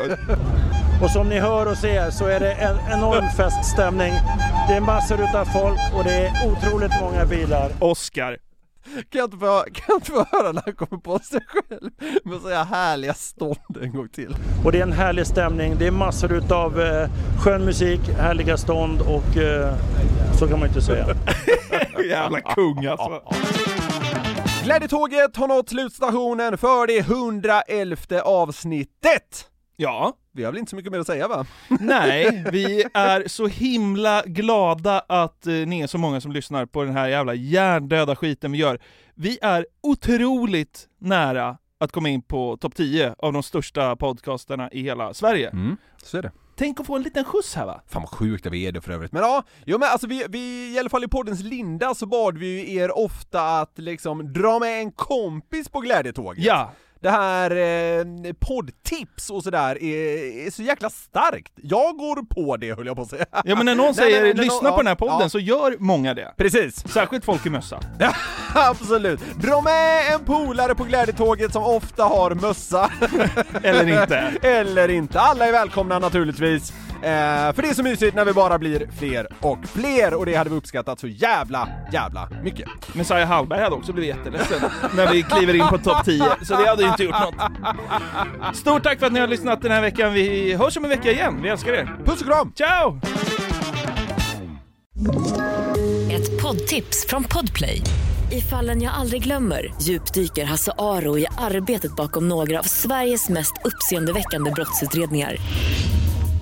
[SPEAKER 9] Och som ni hör och ser så är det en enorm feststämning. Det är massor utav folk och det är otroligt många bilar.
[SPEAKER 5] Oscar
[SPEAKER 4] Kan jag inte få, kan jag inte få höra när han kommer på sig själv med säga härliga stånd en gång till?
[SPEAKER 9] Och det är en härlig stämning. Det är massor utav eh, skön musik, härliga stånd och eh, så kan man inte säga.
[SPEAKER 5] Jävla kung alltså.
[SPEAKER 4] Glädjetåget har nått slutstationen för det 111 avsnittet!
[SPEAKER 5] Ja.
[SPEAKER 4] Vi har väl inte så mycket mer att säga va?
[SPEAKER 5] Nej, vi är så himla glada att eh, ni är så många som lyssnar på den här jävla hjärndöda skiten vi gör. Vi är otroligt nära att komma in på topp 10 av de största podcasterna i hela Sverige.
[SPEAKER 4] Mm, så är det.
[SPEAKER 5] Tänk att få en liten skjuts här va?
[SPEAKER 4] Fan vad sjukt att vi är det för övrigt. Men ja, jo men alltså vi, vi, i alla fall i poddens linda så bad vi er ofta att liksom dra med en kompis på glädjetåget.
[SPEAKER 5] Ja!
[SPEAKER 4] Det här eh, poddtips och sådär är, är så jäkla starkt. Jag går på det höll jag på att säga.
[SPEAKER 5] Ja men när någon
[SPEAKER 4] Nej,
[SPEAKER 5] säger
[SPEAKER 4] nej, nej,
[SPEAKER 5] lyssna
[SPEAKER 4] ja,
[SPEAKER 5] på den här podden
[SPEAKER 4] ja.
[SPEAKER 5] så gör många det.
[SPEAKER 4] Precis.
[SPEAKER 5] Särskilt folk i mössa.
[SPEAKER 4] Absolut. Dra med en polare på glädjetåget som ofta har mössa.
[SPEAKER 5] Eller inte.
[SPEAKER 4] Eller inte. Alla är välkomna naturligtvis. Eh, för det är så mysigt när vi bara blir fler och fler och det hade vi uppskattat så jävla, jävla mycket.
[SPEAKER 5] Messiah Hallberg hade också blivit jätteledsen när vi kliver in på topp 10, så det hade ju inte gjort något. Stort tack för att ni har lyssnat den här veckan, vi hörs om en vecka igen, vi älskar er!
[SPEAKER 4] Puss och kram!
[SPEAKER 5] Ciao!
[SPEAKER 11] Ett poddtips från Podplay. I fallen jag aldrig glömmer djupdyker Hasse Aro i arbetet bakom några av Sveriges mest uppseendeväckande brottsutredningar.